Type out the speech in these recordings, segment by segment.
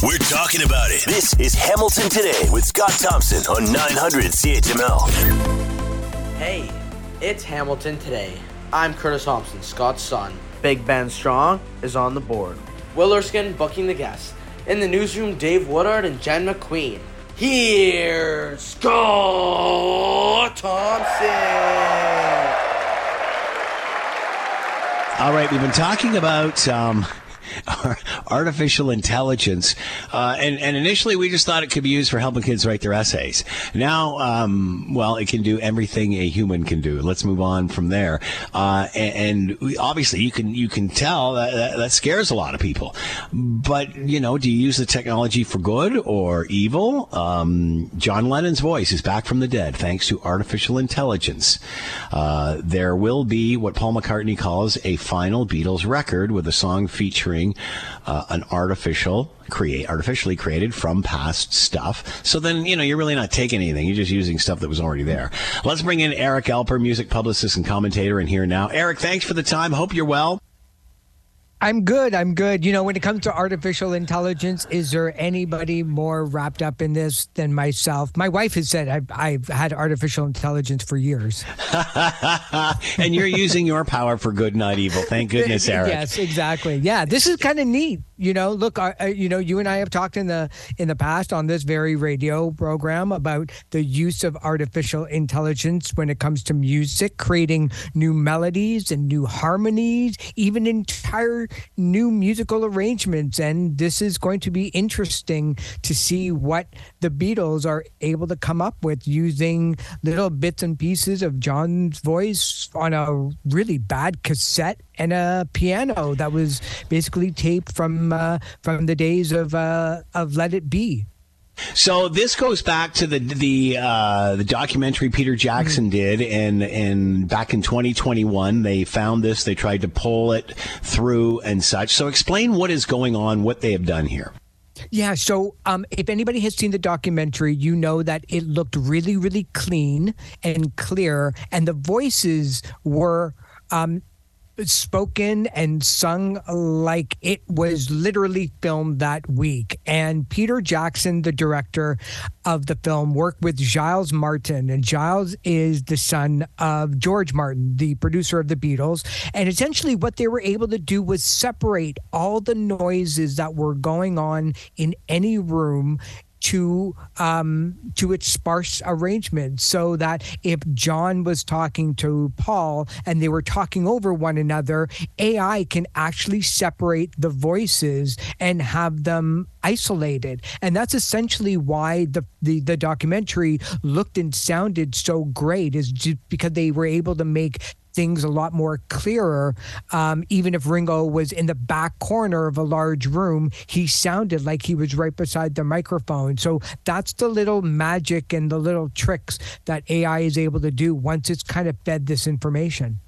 We're talking about it. This is Hamilton Today with Scott Thompson on 900 CHML. Hey, it's Hamilton Today. I'm Curtis Thompson, Scott's son. Big Ben Strong is on the board. Will Erskine booking the guests. In the newsroom, Dave Woodard and Jen McQueen. Here's Scott Thompson. All right, we've been talking about um, artificial intelligence, uh, and and initially we just thought it could be used for helping kids write their essays. Now, um, well, it can do everything a human can do. Let's move on from there. Uh, and, and we, obviously, you can you can tell that, that, that scares a lot of people. But you know, do you use the technology for good or evil? Um, John Lennon's voice is back from the dead thanks to artificial intelligence. Uh, there will be what Paul McCartney calls a final Beatles record with a song featuring uh, an artificial create artificially created from past stuff. So then, you know, you're really not taking anything. You're just using stuff that was already there. Let's bring in Eric Alper, music publicist and commentator, and here now. Eric, thanks for the time. Hope you're well. I'm good. I'm good. You know, when it comes to artificial intelligence, is there anybody more wrapped up in this than myself? My wife has said I've, I've had artificial intelligence for years. and you're using your power for good, not evil. Thank goodness, Eric. yes, exactly. Yeah, this is kind of neat. You know, look, uh, you know, you and I have talked in the in the past on this very radio program about the use of artificial intelligence when it comes to music, creating new melodies and new harmonies, even entire new musical arrangements. And this is going to be interesting to see what the Beatles are able to come up with using little bits and pieces of John's voice on a really bad cassette and a piano that was basically taped from uh, from the days of uh, of Let It Be. So this goes back to the the uh, the documentary Peter Jackson mm-hmm. did, and and back in 2021 they found this. They tried to pull it through and such. So explain what is going on, what they have done here. Yeah. So, um, if anybody has seen the documentary, you know that it looked really, really clean and clear, and the voices were um, spoken and sung like it was literally filmed that week. And Peter Jackson, the director of the film, worked with Giles Martin. And Giles is the son of George Martin, the producer of the Beatles. And essentially, what they were able to do was separate all the noises that were going on in any room to um, to its sparse arrangement, so that if John was talking to Paul and they were talking over one another, AI can actually separate the voices and have them isolated. And that's essentially why the, the, the documentary looked and sounded so great, is just because they were able to make things a lot more clearer. Um, even if Ringo was in the back corner of a large room, he sounded like he was right beside the microphone. So that's the little magic and the little tricks that AI is able to do once it's kind of fed this information.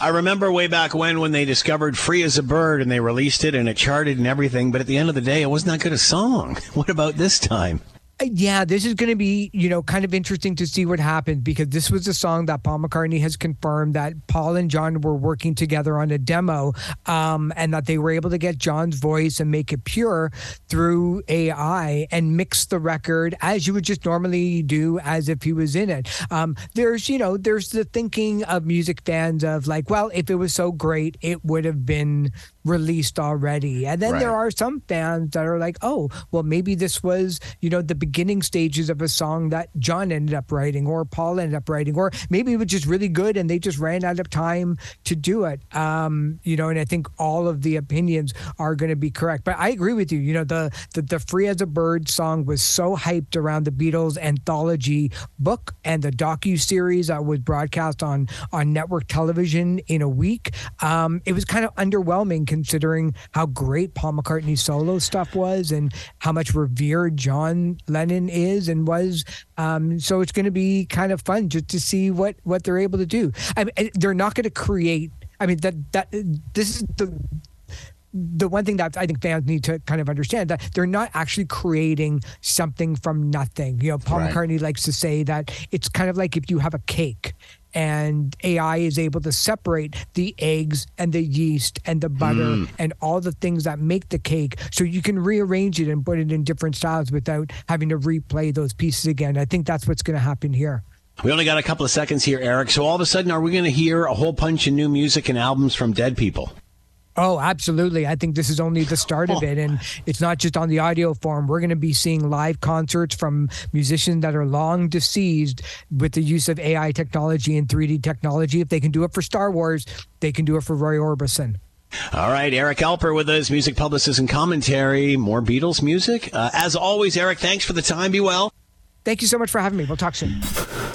I remember way back when when they discovered "Free as a Bird" and they released it and it charted and everything. But at the end of the day, it wasn't that good a song. What about this time? Yeah, this is going to be, you know, kind of interesting to see what happens because this was a song that Paul McCartney has confirmed that Paul and John were working together on a demo um, and that they were able to get John's voice and make it pure through AI and mix the record as you would just normally do as if he was in it. Um, there's, you know, there's the thinking of music fans of like, well, if it was so great, it would have been released already. And then right. there are some fans that are like, oh, well, maybe this was, you know, the beginning stages of a song that John ended up writing or Paul ended up writing, or maybe it was just really good and they just ran out of time to do it. Um, you know, and I think all of the opinions are going to be correct. But I agree with you. You know, the, the, the Free as a Bird song was so hyped around the Beatles anthology book and the docu series that was broadcast on on network television in a week. Um, it was kind of underwhelming considering how great Paul McCartney's solo stuff was and how much revered John Lennon is and was. Um, so it's going to be kind of fun just to see what what they're able to do. I mean, they're not going to create. I mean that that this is the the one thing that I think fans need to kind of understand that they're not actually creating something from nothing. You know, Paul right. McCartney likes to say that it's kind of like if you have a cake and AI is able to separate the eggs and the yeast and the butter mm. and all the things that make the cake so you can rearrange it and put it in different styles without having to replay those pieces again. I think that's what's going to happen here. We only got a couple of seconds here, Eric. So all of a sudden, are we going to hear a whole bunch of new music and albums from dead people? Oh, absolutely. I think this is only the start of it. And it's not just on the audio form. We're going to be seeing live concerts from musicians that are long deceased with the use of AI technology and 3D technology. If they can do it for Star Wars, they can do it for Roy Orbison. All right, Eric Alper with us, music publicist and commentary. More Beatles music. Uh, as always, Eric, thanks for the time. Be well. Thank you so much for having me. We'll talk soon.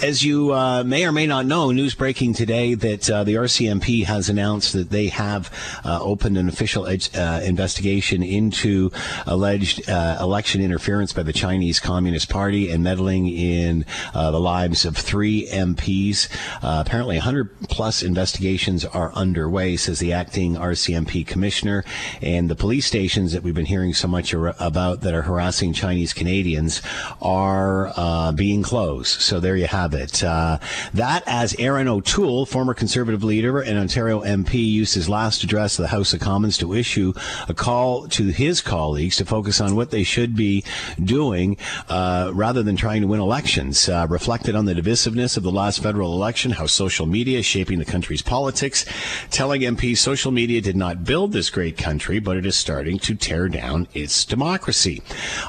As you uh, may or may not know, news breaking today that uh, the RCMP has announced that they have uh, opened an official ed- uh, investigation into alleged uh, election interference by the Chinese Communist Party and meddling in uh, the lives of three MPs. apparently, 100 plus investigations are underway, says the acting RCMP commissioner. And the police stations that we've been hearing so much ar- about that are harassing Chinese Canadians are being closed. So there you have it. Uh, that, as Erin O'Toole, former Conservative leader and Ontario MP, used his last address to the House of Commons to issue a call to his colleagues to focus on what they should be doing uh, rather than trying to win elections. Uh, reflected on the divisiveness of the last federal election, how social media is shaping the country's politics, telling MPs social media did not build this great country, but it is starting to tear down its democracy.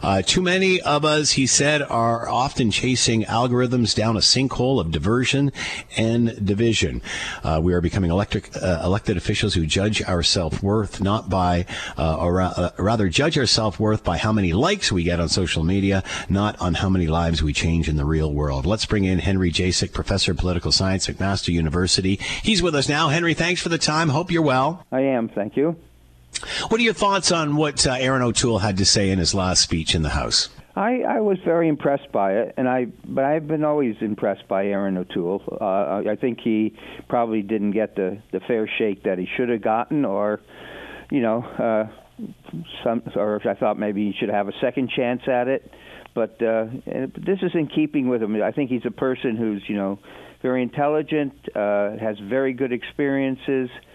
Uh, too many of us, he said, are often chasing algorithms down a sinkhole of diversion and division. Uh, we are becoming electric, uh, elected officials who judge our self worth not by, uh, or uh, rather, judge our self worth by how many likes we get on social media, not on how many lives we change in the real world. Let's bring in Henry Jacek, professor of political science at McMaster University. He's with us now. Henry, thanks for the time. Hope you're well. I am. Thank you. What are your thoughts on what uh, Erin O'Toole had to say in his last speech in the House? I, I was very impressed by it, and I but I've been always impressed by Erin O'Toole. Uh, I think he probably didn't get the the fair shake that he should have gotten, or you know, uh, some or I thought maybe he should have a second chance at it. But uh, this is in keeping with him. I think he's a person who's you know very intelligent, uh, has very good experiences. Uh,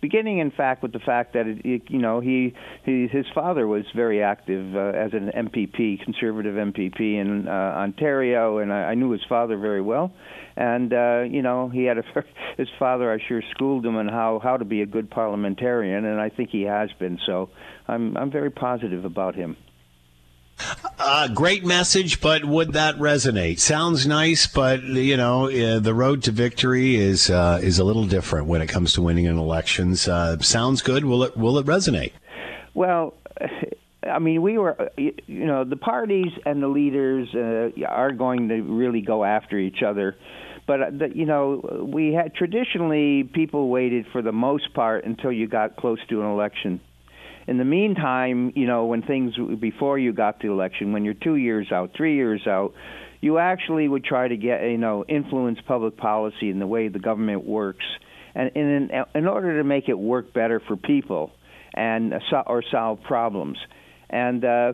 beginning, in fact, with the fact that it, it, you know he, he his father was very active uh, as an MPP, conservative MPP in uh, Ontario, and I, I knew his father very well. And uh, you know he had a his father, I sure schooled him on how how to be a good parliamentarian, and I think he has been. So I'm I'm very positive about him. Uh, great message, but would that resonate? Sounds nice, but you know uh, the road to victory is uh, is a little different when it comes to winning in elections. Uh, sounds good. Will it will it resonate? Well. I mean, we were, you know, the parties and the leaders uh, are going to really go after each other but uh, the, you know we had traditionally people waited for the most part until you got close to an election in the meantime, you know, when things before you got the election, when you're two years out, three years out, you actually would try to get, you know, influence public policy in the way the government works, and in in order to make it work better for people, and or solve problems, and. uh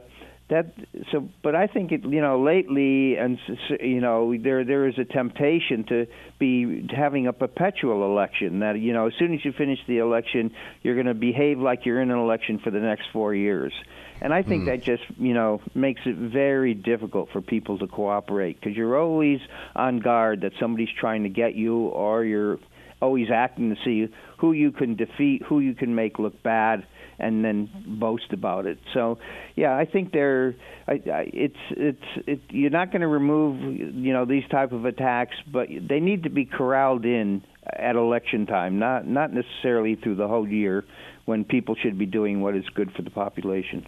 that so but i think it you know lately and you know there there is a temptation to be having a perpetual election that you know as soon as you finish the election you're going to behave like you're in an election for the next 4 years and i think mm. that just you know makes it very difficult for people to cooperate because you're always on guard that somebody's trying to get you or you're always acting to see who you can defeat who you can make look bad and then boast about it. So, yeah, I think they're I, I, it's it's it, you're not going to remove you know these type of attacks, but they need to be corralled in at election time, not not necessarily through the whole year when people should be doing what is good for the population.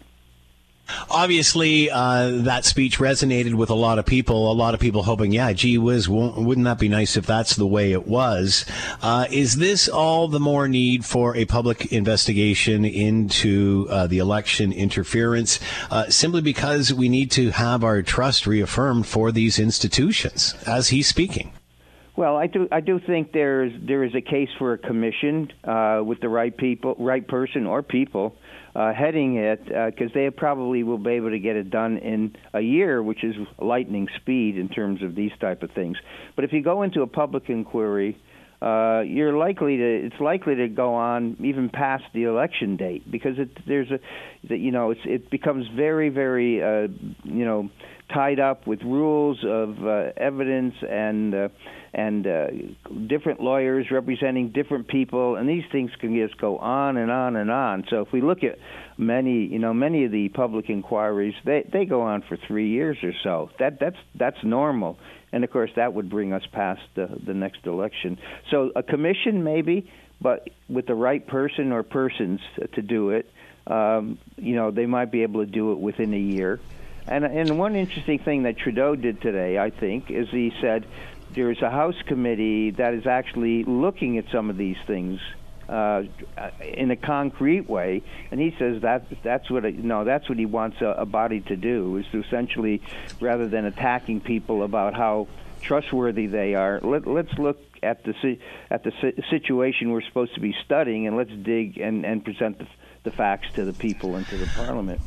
Obviously, uh, that speech resonated with a lot of people. A lot of people hoping, yeah, gee whiz, wouldn't that be nice if that's the way it was? Uh, is this all the more need for a public investigation into uh, the election interference uh, simply because we need to have our trust reaffirmed for these institutions, as he's speaking? Well, I do. I do think there's there is a case for a commission uh, with the right people, right person or people uh, heading it, because uh, they probably will be able to get it done in a year, which is lightning speed in terms of these type of things. But if you go into a public inquiry, uh, you're likely to it's likely to go on even past the election date because it there's a you know it's it becomes very very uh, you know tied up with rules of uh, evidence and uh, and uh, different lawyers representing different people, and these things can just go on and on and on. So if we look at many, you know, many of the public inquiries, they they go on for three years or so. That that's that's normal, and of course that would bring us past the the next election. So a commission maybe, but with the right person or persons to do it, um, you know, they might be able to do it within a year. And and one interesting thing that Trudeau did today, I think, is he said there's a House committee that is actually looking at some of these things uh, in a concrete way, and he says that that's what it, no, that's what he wants a, a body to do is to essentially, rather than attacking people about how trustworthy they are, let, let's look at the at the situation we're supposed to be studying, and let's dig and and present the, the facts to the people and to the Parliament.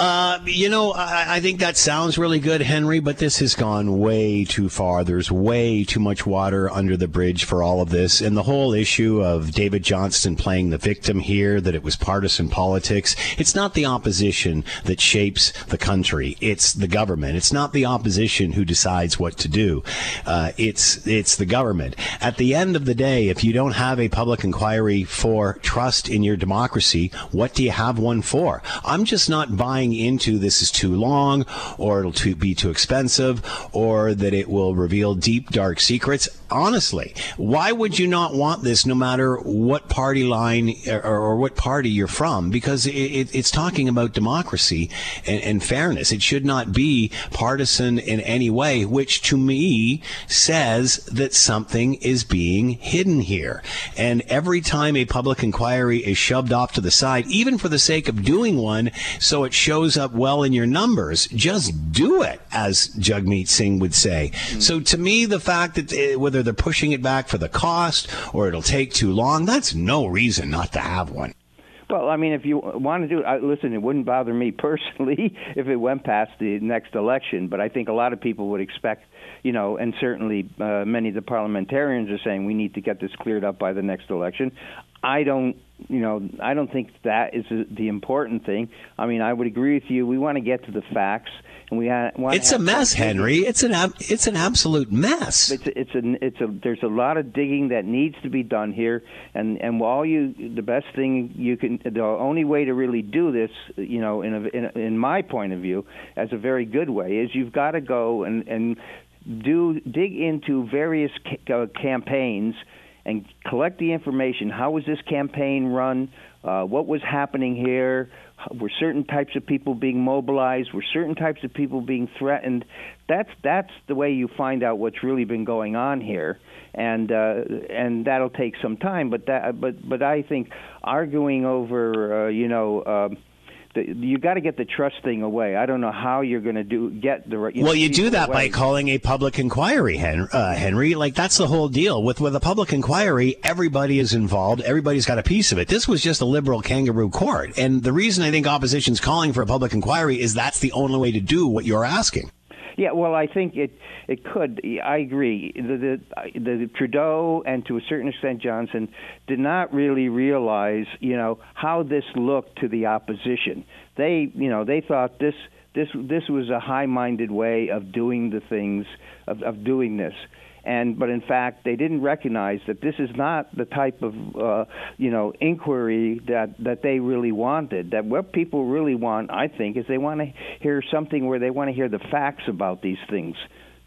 Uh, you know, I, I, think that sounds really good, Henry, but this has gone way too far. There's way too much water under the bridge for all of this. And the whole issue of David Johnston playing the victim here, that it was partisan politics, it's not the opposition that shapes the country. It's the government. It's not the opposition who decides what to do. Uh, it's, it's the government. At the end of the day, if you don't have a public inquiry for trust in your democracy, what do you have one for? I'm just not buying buying into this is too long or it'll too, be too expensive or that it will reveal deep, dark secrets. Honestly, why would you not want this no matter what party line or, or what party you're from? Because it, it, it's talking about democracy and, and fairness. It should not be partisan in any way, which to me says that something is being hidden here. And every time a public inquiry is shoved off to the side, even for the sake of doing one, so it shows up well in your numbers, just do it, as Jagmeet Singh would say. Mm-hmm. So to me, the fact that it, whether they're pushing it back for the cost or it'll take too long, that's no reason not to have one. Well, I mean, if you want to do it, listen, it wouldn't bother me personally if it went past the next election, but I think a lot of people would expect, you know, and certainly uh, many of the parliamentarians are saying we need to get this cleared up by the next election. I don't, you know, I don't think that is the important thing. I mean, I would agree with you. We want to get to the facts, and we. It's a mess, Henry. It's an ab- it's an absolute mess. It's a, it's a it's a there's a lot of digging that needs to be done here, and and while you the best thing you can the only way to really do this, you know, in a, in, a, in my point of view, as a very good way, is you've got to go and and do dig into various ca- uh, campaigns and collect the information. How was this campaign run? Uh, what was happening here? Were certain types of people being mobilized? Were certain types of people being threatened? That's that's the way you find out what's really been going on here, and uh, and that'll take some time. But that but but I think arguing over uh, you know. Uh, the, you got to get the trust thing away. I don't know how you're going to do get the. You well, know, you do that away. by calling a public inquiry, Henry, uh, Henry. Like that's the whole deal. With with a public inquiry, everybody is involved. Everybody's got a piece of it. This was just a liberal kangaroo court, and the reason I think opposition's calling for a public inquiry is that's the only way to do what you're asking. Yeah, well, I think it it could. I agree. The, the, the Trudeau and to a certain extent Johnson did not really realize, you know, how this looked to the opposition. They, you know, they thought this this this was a high-minded way of doing the things of, of doing this and but in fact they didn't recognize that this is not the type of uh, you know inquiry that that they really wanted. That what people really want, I think, is they want to hear something where they want to hear the facts about these things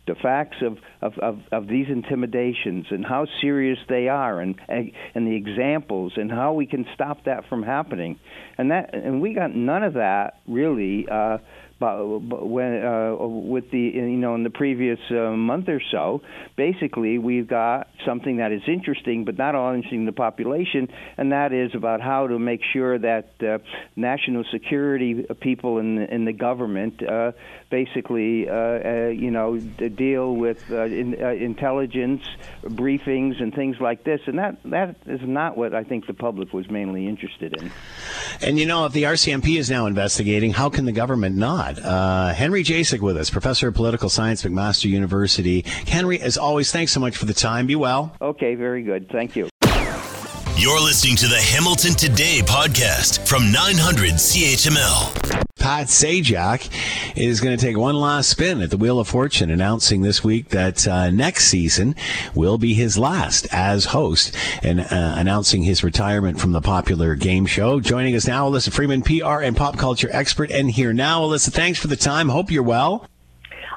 the facts of, of, of, of, these intimidations and how serious they are and, and and the examples and how we can stop that from happening and that and we got none of that really uh, but when uh, with the you know in the previous uh, month or so, basically we've got something that is interesting, but not all interesting to the population, and that is about how to make sure that uh, national security people in the, in the government uh, basically uh, uh, you know deal with uh, in, uh, intelligence briefings and things like this, and that that is not what I think the public was mainly interested in. And you know, if the RCMP is now investigating, how can the government not? Uh, Henry Jacek with us, professor of political science, McMaster University. Henry, as always, thanks so much for the time. Be well. Okay, very good. Thank you. You're listening to the Hamilton Today podcast from 900 CHML. Pat Sajak is going to take one last spin at the Wheel of Fortune, announcing this week that uh, next season will be his last as host and uh, announcing his retirement from the popular game show. Joining us now, Alyssa Freeman, PR and pop culture expert, and here now. Alyssa, thanks for the time. Hope you're well.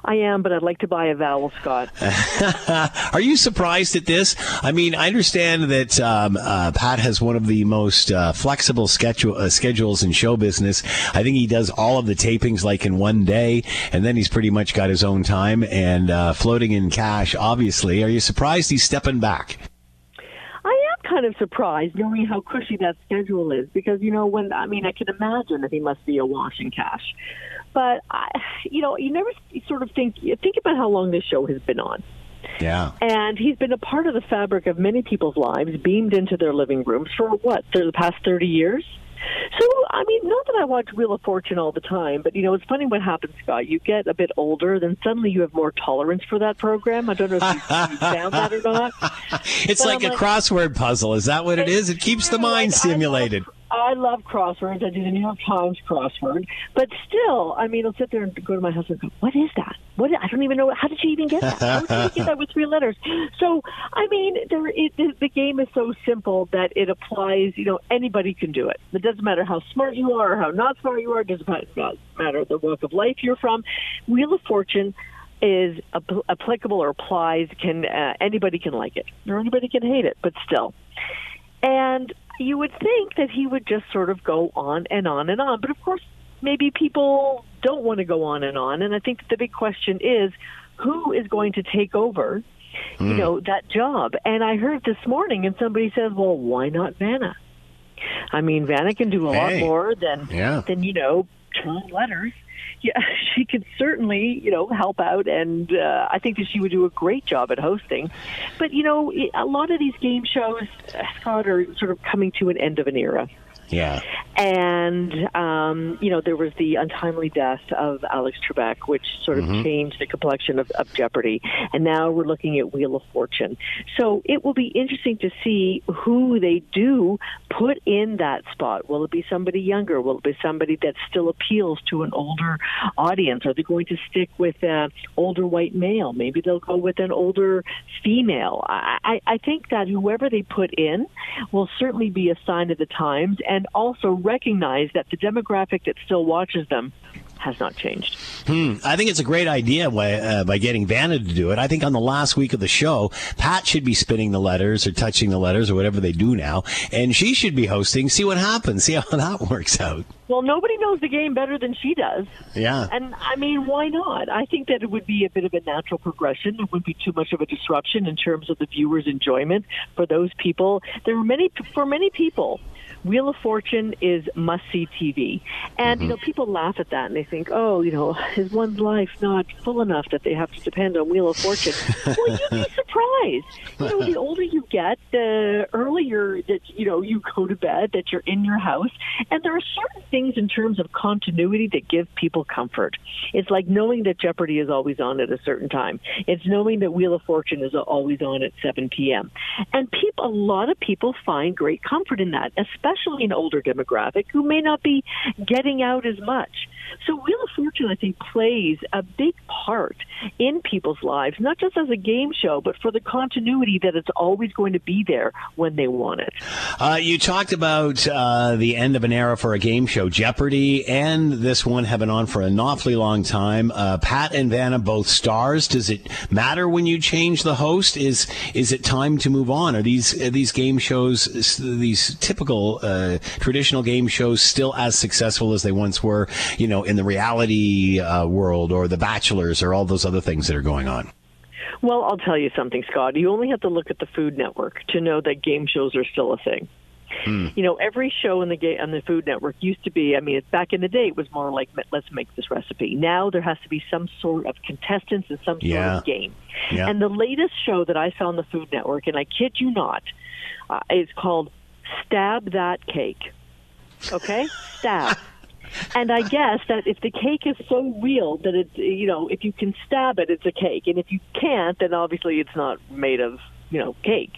I am, but I'd like to buy a vowel, Scott. Are you surprised at this? I mean, I understand that um, uh, Pat has one of the most uh, flexible schedule, uh, schedules in show business. I think he does all of the tapings like in one day, and then he's pretty much got his own time and uh, floating in cash. Obviously, are you surprised he's stepping back? I am kind of surprised knowing how cushy that schedule is because you know when I mean I can imagine that he must be awash in cash. But I, you know, you never sort of think think about how long this show has been on. Yeah. And he's been a part of the fabric of many people's lives, beamed into their living rooms for what, for the past 30 years? So, I mean, not that I watch Wheel of Fortune all the time, but you know, it's funny what happens, Scott. You get a bit older, then suddenly you have more tolerance for that program. I don't know if you, found that or not. It's But like I'm a like- crossword puzzle. Is that what it is? It keeps the mind Like, I stimulated. I love crosswords. I do the New York Times crossword, but still, I mean, I'll sit there and go to my husband and go, "What is that? What? I don't even know. How did you even get that? How did you get that with three letters?" So, I mean, there, it, the, the game is so simple that it applies. You know, anybody can do it. It doesn't matter how smart you are or how not smart you are. It doesn't matter- matter the walk of life you're from. Wheel of Fortune is ap- applicable or applies. Can uh, anybody can like it or anybody can hate it, but still. And you would think that he would just sort of go on and on and on. But of course, maybe people don't want to go on and on. And I think the big question is who is going to take over, you hmm. know, that job? And I heard this morning, and somebody says, well, why not Vanna? I mean, Vanna can do a lot more than, Yeah. than, you know, turn letters. Yeah, she could certainly, you know, help out, and uh, I think that she would do a great job at hosting. But you know, a lot of these game shows, Scott, are sort of coming to an end of an era. Yeah. And um, you know, there was the untimely death of Alex Trebek, which sort of changed the complexion of, of Jeopardy. And now we're looking at Wheel of Fortune. So it will be interesting to see who they do put in that spot. Will it be somebody younger? Will it be somebody that still appeals to an older audience? Are they going to stick with an older white male? Maybe they'll go with an older female. I, I, I think that whoever they put in will certainly be a sign of the times and also recognize that the demographic that still watches them has not changed. I think it's a great idea by, uh, by getting Vanna to do it. I think on the last week of the show, Pat should be spinning the letters or touching the letters or whatever they do now, and she should be hosting. See what happens. See how that works out. Well, nobody knows the game better than she does. Yeah. And I mean, why not? I think that it would be a bit of a natural progression. It wouldn't be too much of a disruption in terms of the viewer's enjoyment for those people. There are many, for many people, Wheel of Fortune is must see TV. And, you know, mm-hmm. people laugh at that and they think, oh, you know, is one's life not full enough that they have to depend on Wheel of Fortune? well, you'd be surprised. You know, the older you get, the earlier that, you know, you go to bed, that you're in your house. And there are certain things in terms of continuity that give people comfort. It's like knowing that Jeopardy is always on at a certain time. It's knowing that Wheel of Fortune is always on at 7 p.m. And people, a lot of people find great comfort in that, especially an older demographic who may not be getting out as much. So Wheel of Fortune, I think, plays a big part in people's lives, not just as a game show, but for the continuity that it's always going to be there when they want it. Uh, you talked about uh, the end of an era for a game show. Jeopardy and this one have been on for an awfully long time. Uh, Pat and Vanna both stars. Does it matter when you change the host? Is is it time to move on? Are these are these game shows, these typical uh, traditional game shows, still as successful as they once were? You know, in the reality uh, world, or The Bachelors, or all those other things that are going on. Well, I'll tell you something, Scott. You only have to look at the Food Network to know that game shows are still a thing. Hmm. You know, every show in the ga- on the Food Network used to be. I mean, back in the day. It was more like let's make this recipe. Now there has to be some sort of contestants and some sort Yeah. of game. Yeah. And the latest show that I saw on the Food Network, and I kid you not, uh, is called Stab That Cake. Okay, stab. And I guess that if the cake is so real that it, you know, if you can stab it, it's a cake, and if you can't, then obviously it's not made of, you know, cake.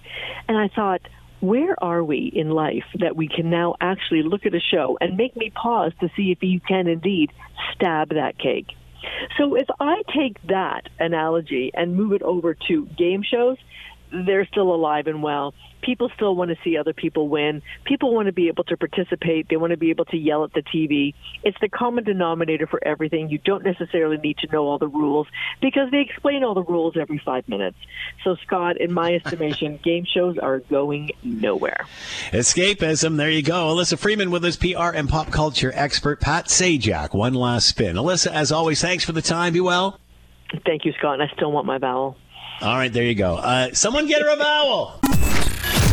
And I thought, where are we in life that we can now actually look at a show and make me pause to see if you can indeed stab that cake? So if I take that analogy and move it over to game shows, they're still alive and well. People still want to see other people win. People want to be able to participate. They want to be able to yell at the TV. It's the common denominator for everything. You don't necessarily need to know all the rules because they explain all the rules every five minutes. So, Scott, in my estimation, game shows are going nowhere. Escapism. There you go. Alyssa Freeman with us, PR and pop culture expert Pat Sajak. One last spin. Alyssa, as always, thanks for the time. Be well. Thank you, Scott. And I still want my vowel. All right, there you go. Uh, someone get her a vowel.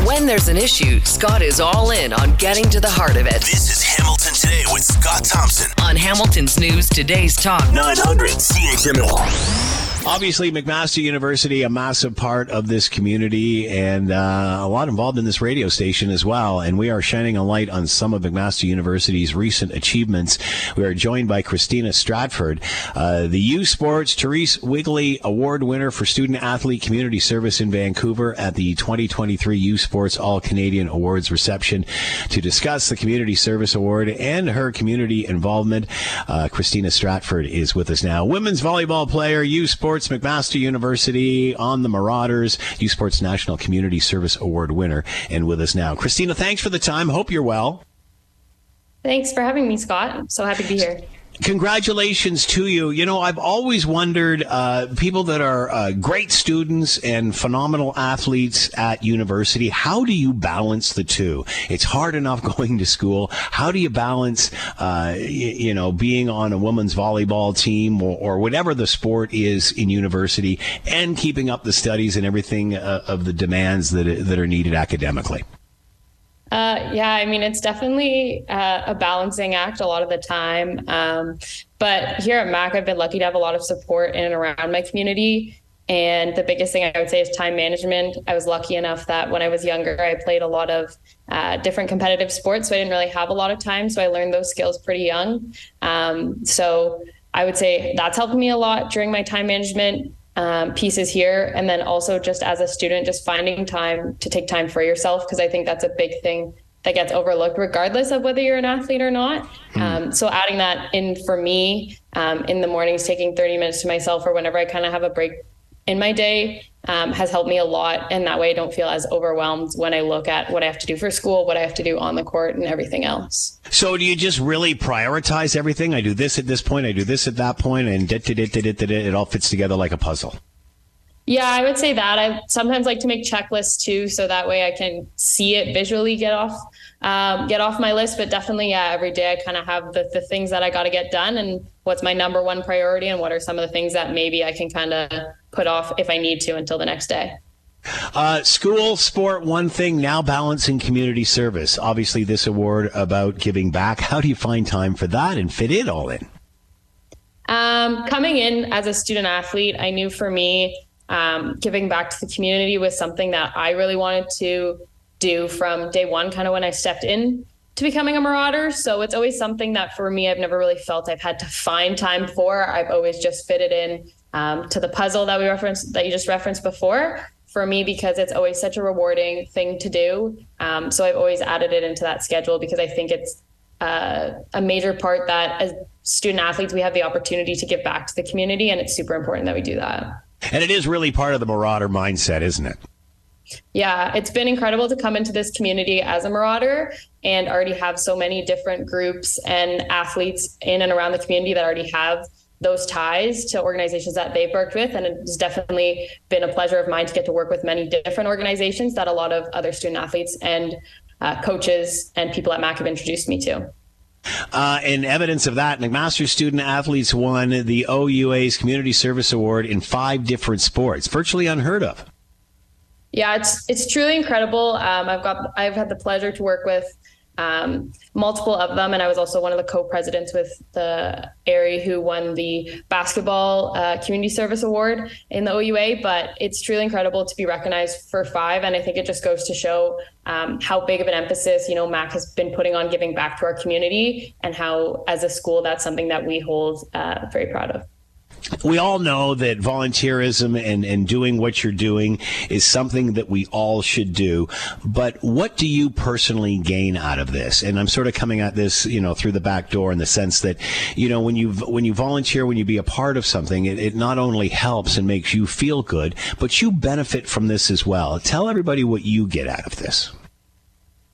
When there's an issue, Scott is all in on getting to the heart of it. This is Hamilton Today with Scott Thompson. On Hamilton's News Today's Talk. 900 CHML. Obviously, McMaster University, a massive part of this community and uh, a lot involved in this radio station as well. And we are shining a light on some of McMaster University's recent achievements. We are joined by Christina Stratford, uh, the U Sports Therese Quigley Award winner for Student Athlete Community Service in Vancouver at the 2023 U Sports All Canadian Awards reception to discuss the Community Service Award and her community involvement. Uh, Christina Stratford is with us now. Women's volleyball player, U Sports McMaster University on the Marauders, U Sports National Community Service Award winner, and with us now. Christina, thanks for the time. Hope you're well. Thanks for having me, Scott. I'm so happy to be here. Congratulations to you. You know, I've always wondered uh, people that are uh, great students and phenomenal athletes at university, how do you balance the two? It's hard enough going to school. How do you balance, uh, y- you know, being on a women's volleyball team or, or whatever the sport is in university and keeping up the studies and everything uh, of the demands that, that are needed academically? Uh, yeah, I mean, it's definitely uh, a balancing act a lot of the time. Um, but here at Mac, I've been lucky to have a lot of support in and around my community. And the biggest thing I would say is time management. I was lucky enough that when I was younger, I played a lot of uh, different competitive sports. So I didn't really have a lot of time. So I learned those skills pretty young. Um, so I would say that's helped me a lot during my time management um, pieces here. And then also just as a student, just finding time to take time for yourself, because I think that's a big thing that gets overlooked, regardless of whether you're an athlete or not. Um, so adding that in for me um, in the mornings, taking 30 minutes to myself or whenever I kind of have a break in my day um, has helped me a lot. And that way I don't feel as overwhelmed when I look at what I have to do for school, what I have to do on the court, and everything else. So do you just really prioritize everything? I do this at this point, I do this at that point, and dit, dit, dit, dit, dit, dit, it all fits together like a puzzle. Yeah, I would say that. I sometimes like to make checklists too, so that way I can see it visually get off um, get off my list. But definitely, yeah, every day I kind of have the, the things that I got to get done and what's my number one priority and what are some of the things that maybe I can kind of put off if I need to until the next day. Uh, school, sport, one thing, now balancing community service. Obviously, this award about giving back. How do you find time for that and fit it all in? Um, coming in as a student athlete, I knew for me, um, giving back to the community was something that I really wanted to do from day one, kind of when I stepped in to becoming a marauder. So it's always something that for me, I've never really felt I've had to find time for. I've always just fitted in um, to the puzzle that we referenced, that you just referenced before for me, because it's always such a rewarding thing to do. Um, so I've always added it into that schedule because I think it's uh, a major part that as student athletes, we have the opportunity to give back to the community. And it's super important that we do that. And it is really part of the marauder mindset, isn't it? Yeah, it's been incredible to come into this community as a marauder and already have so many different groups and athletes in and around the community that already have those ties to organizations that they've worked with. And it's definitely been a pleasure of mine to get to work with many different organizations that a lot of other student athletes and uh, coaches and people at MAC have introduced me to. Uh, and evidence of that, McMaster student athletes won the OUA's Community Service Award in five different sports, virtually unheard of. Yeah, it's it's truly incredible. Um, I've got I've had the pleasure to work with um, multiple of them. And I was also one of the co-presidents with the ARI who won the basketball uh, community service award in the OUA. But it's truly incredible to be recognized for five, and I think it just goes to show um, how big of an emphasis you know MAC has been putting on giving back to our community, and how as a school that's something that we hold uh, very proud of we all know that volunteerism and, and doing what you're doing is something that we all should do. But what do you personally gain out of this? And I'm sort of coming at this, you know, through the back door in the sense that, you know, when you when you volunteer, when you be a part of something, it, it not only helps and makes you feel good, but you benefit from this as well. Tell everybody what you get out of this.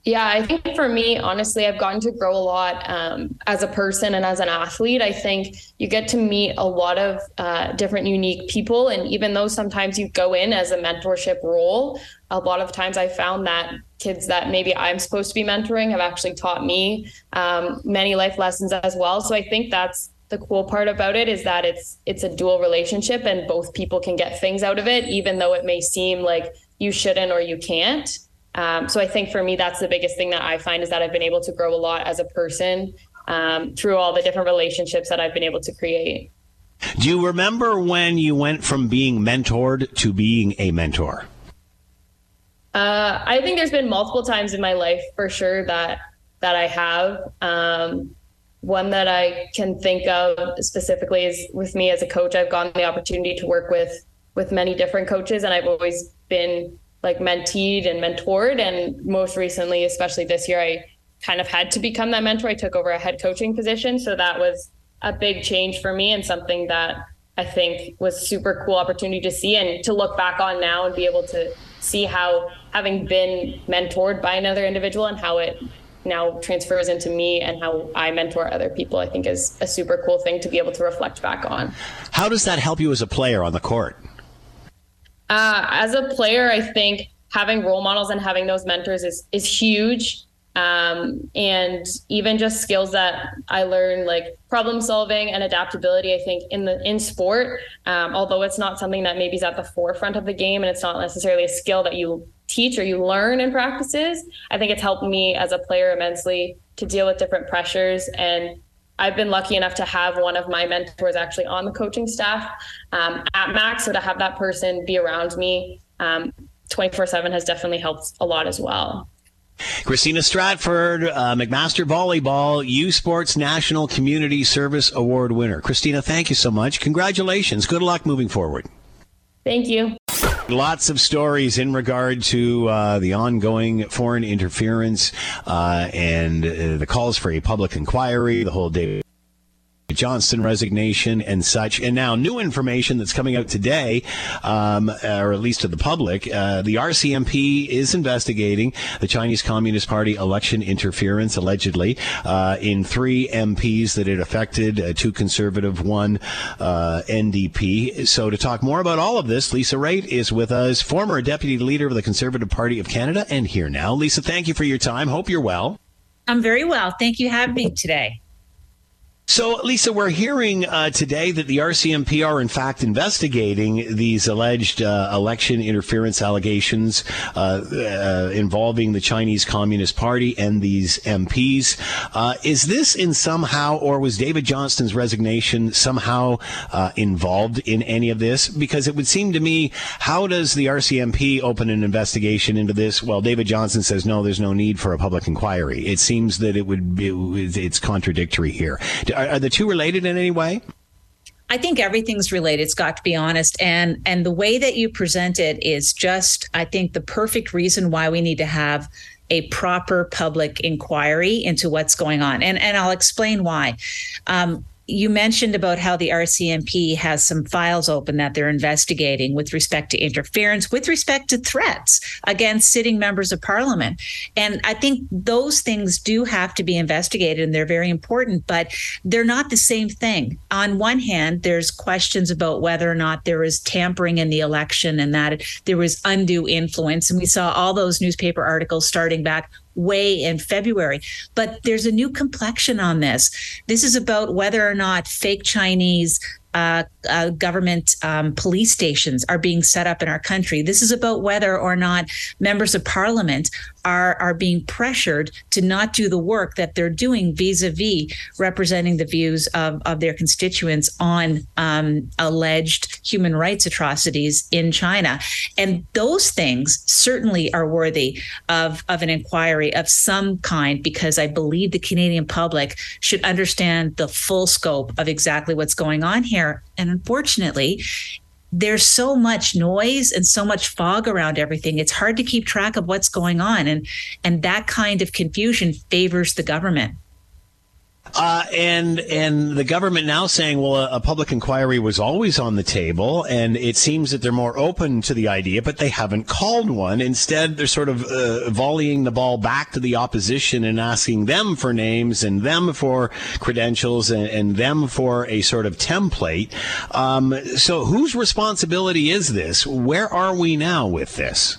Yeah, I think for me, honestly, I've gotten to grow a lot um, as a person and as an athlete. I think you get to meet a lot of uh, different, unique people. And even though sometimes you go in as a mentorship role, a lot of times I found that kids that maybe I'm supposed to be mentoring have actually taught me um, many life lessons as well. So I think that's the cool part about it is that it's it's a dual relationship and both people can get things out of it, even though it may seem like you shouldn't or you can't. Um, so I think for me, that's the biggest thing that I find is that I've been able to grow a lot as a person um, through all the different relationships that I've been able to create. Do you remember when you went from being mentored to being a mentor? Uh, I think there's been multiple times in my life for sure that that I have. Um, one that I can think of specifically is with me as a coach. I've gotten the opportunity to work with with many different coaches, and I've always been like menteed and mentored. And most recently, especially this year, I kind of had to become that mentor. I took over a head coaching position. So that was a big change for me and something that I think was super cool opportunity to see and to look back on now and be able to see how having been mentored by another individual and how it now transfers into me and how I mentor other people, I think is a super cool thing to be able to reflect back on. How does that help you as a player on the court? Uh, as a player, I think having role models and having those mentors is is huge. Um, and even just skills that I learned, like problem solving and adaptability. I think in the in sport, um, although it's not something that maybe is at the forefront of the game, and it's not necessarily a skill that you teach or you learn in practices. I think it's helped me as a player immensely to deal with different pressures and I've been lucky enough to have one of my mentors actually on the coaching staff um, at Max. So to have that person be around me um, 24 7 has definitely helped a lot as well. Christina Stratford, uh, McMaster Volleyball U Sports National Community Service Award winner. Christina, thank you so much. Congratulations. Good luck moving forward. Thank you. Lots of stories in regard to uh, the ongoing foreign interference uh, and uh, the calls for a public inquiry, the whole day Johnston resignation and such. And now new information that's coming out today, um, or at least to the public. Uh, the RCMP is investigating the Chinese Communist Party election interference, allegedly, uh, in three MPs that it affected, uh, two conservative, one uh, NDP. So to talk more about all of this, Lisa Raitt is with us, former deputy leader of the Conservative Party of Canada, and here now. Lisa, thank you for your time. Hope you're well. I'm very well. Thank you for having me today. So, Lisa, we're hearing uh, today that the RCMP are in fact investigating these alleged uh, election interference allegations uh, uh involving the Chinese Communist Party and these MPs. Uh, is this in somehow, or was David Johnston's resignation somehow uh, involved in any of this? Because it would seem to me, how does the RCMP open an investigation into this? Well, David Johnston says no, there's no need for a public inquiry. It seems that it would be, it's contradictory here. Are, are the two related in any way? I think everything's related, Scott, to be honest. And and the way that you present it is just, I think, the perfect reason why we need to have a proper public inquiry into what's going on. And and I'll explain why. Um, you mentioned about how the RCMP has some files open that they're investigating with respect to interference, with respect to threats against sitting members of parliament. And I think those things do have to be investigated and they're very important, but they're not the same thing. On one hand, there's questions about whether or not there was tampering in the election and that there was undue influence. And we saw all those newspaper articles starting back way in February. But there's a new complexion on this. This is about whether or not fake Chinese uh, uh, government um, police stations are being set up in our country. This is about whether or not members of parliament are are being pressured to not do the work that they're doing vis-a-vis representing the views of, of their constituents on um, alleged human rights atrocities in China. And those things certainly are worthy of, of an inquiry of some kind because I believe the Canadian public should understand the full scope of exactly what's going on here. And unfortunately, there's so much noise and so much fog around everything. It's hard to keep track of what's going on. And and that kind of confusion favors the government uh, and and the government now saying, well, a, a, public inquiry was always on the table, and it seems that they're more open to the idea, but they haven't called one. Instead, they're sort of uh, volleying the ball back to the opposition and asking them for names and them for credentials and, and them for a sort of template. Um, so, whose responsibility is this? Where are we now with this?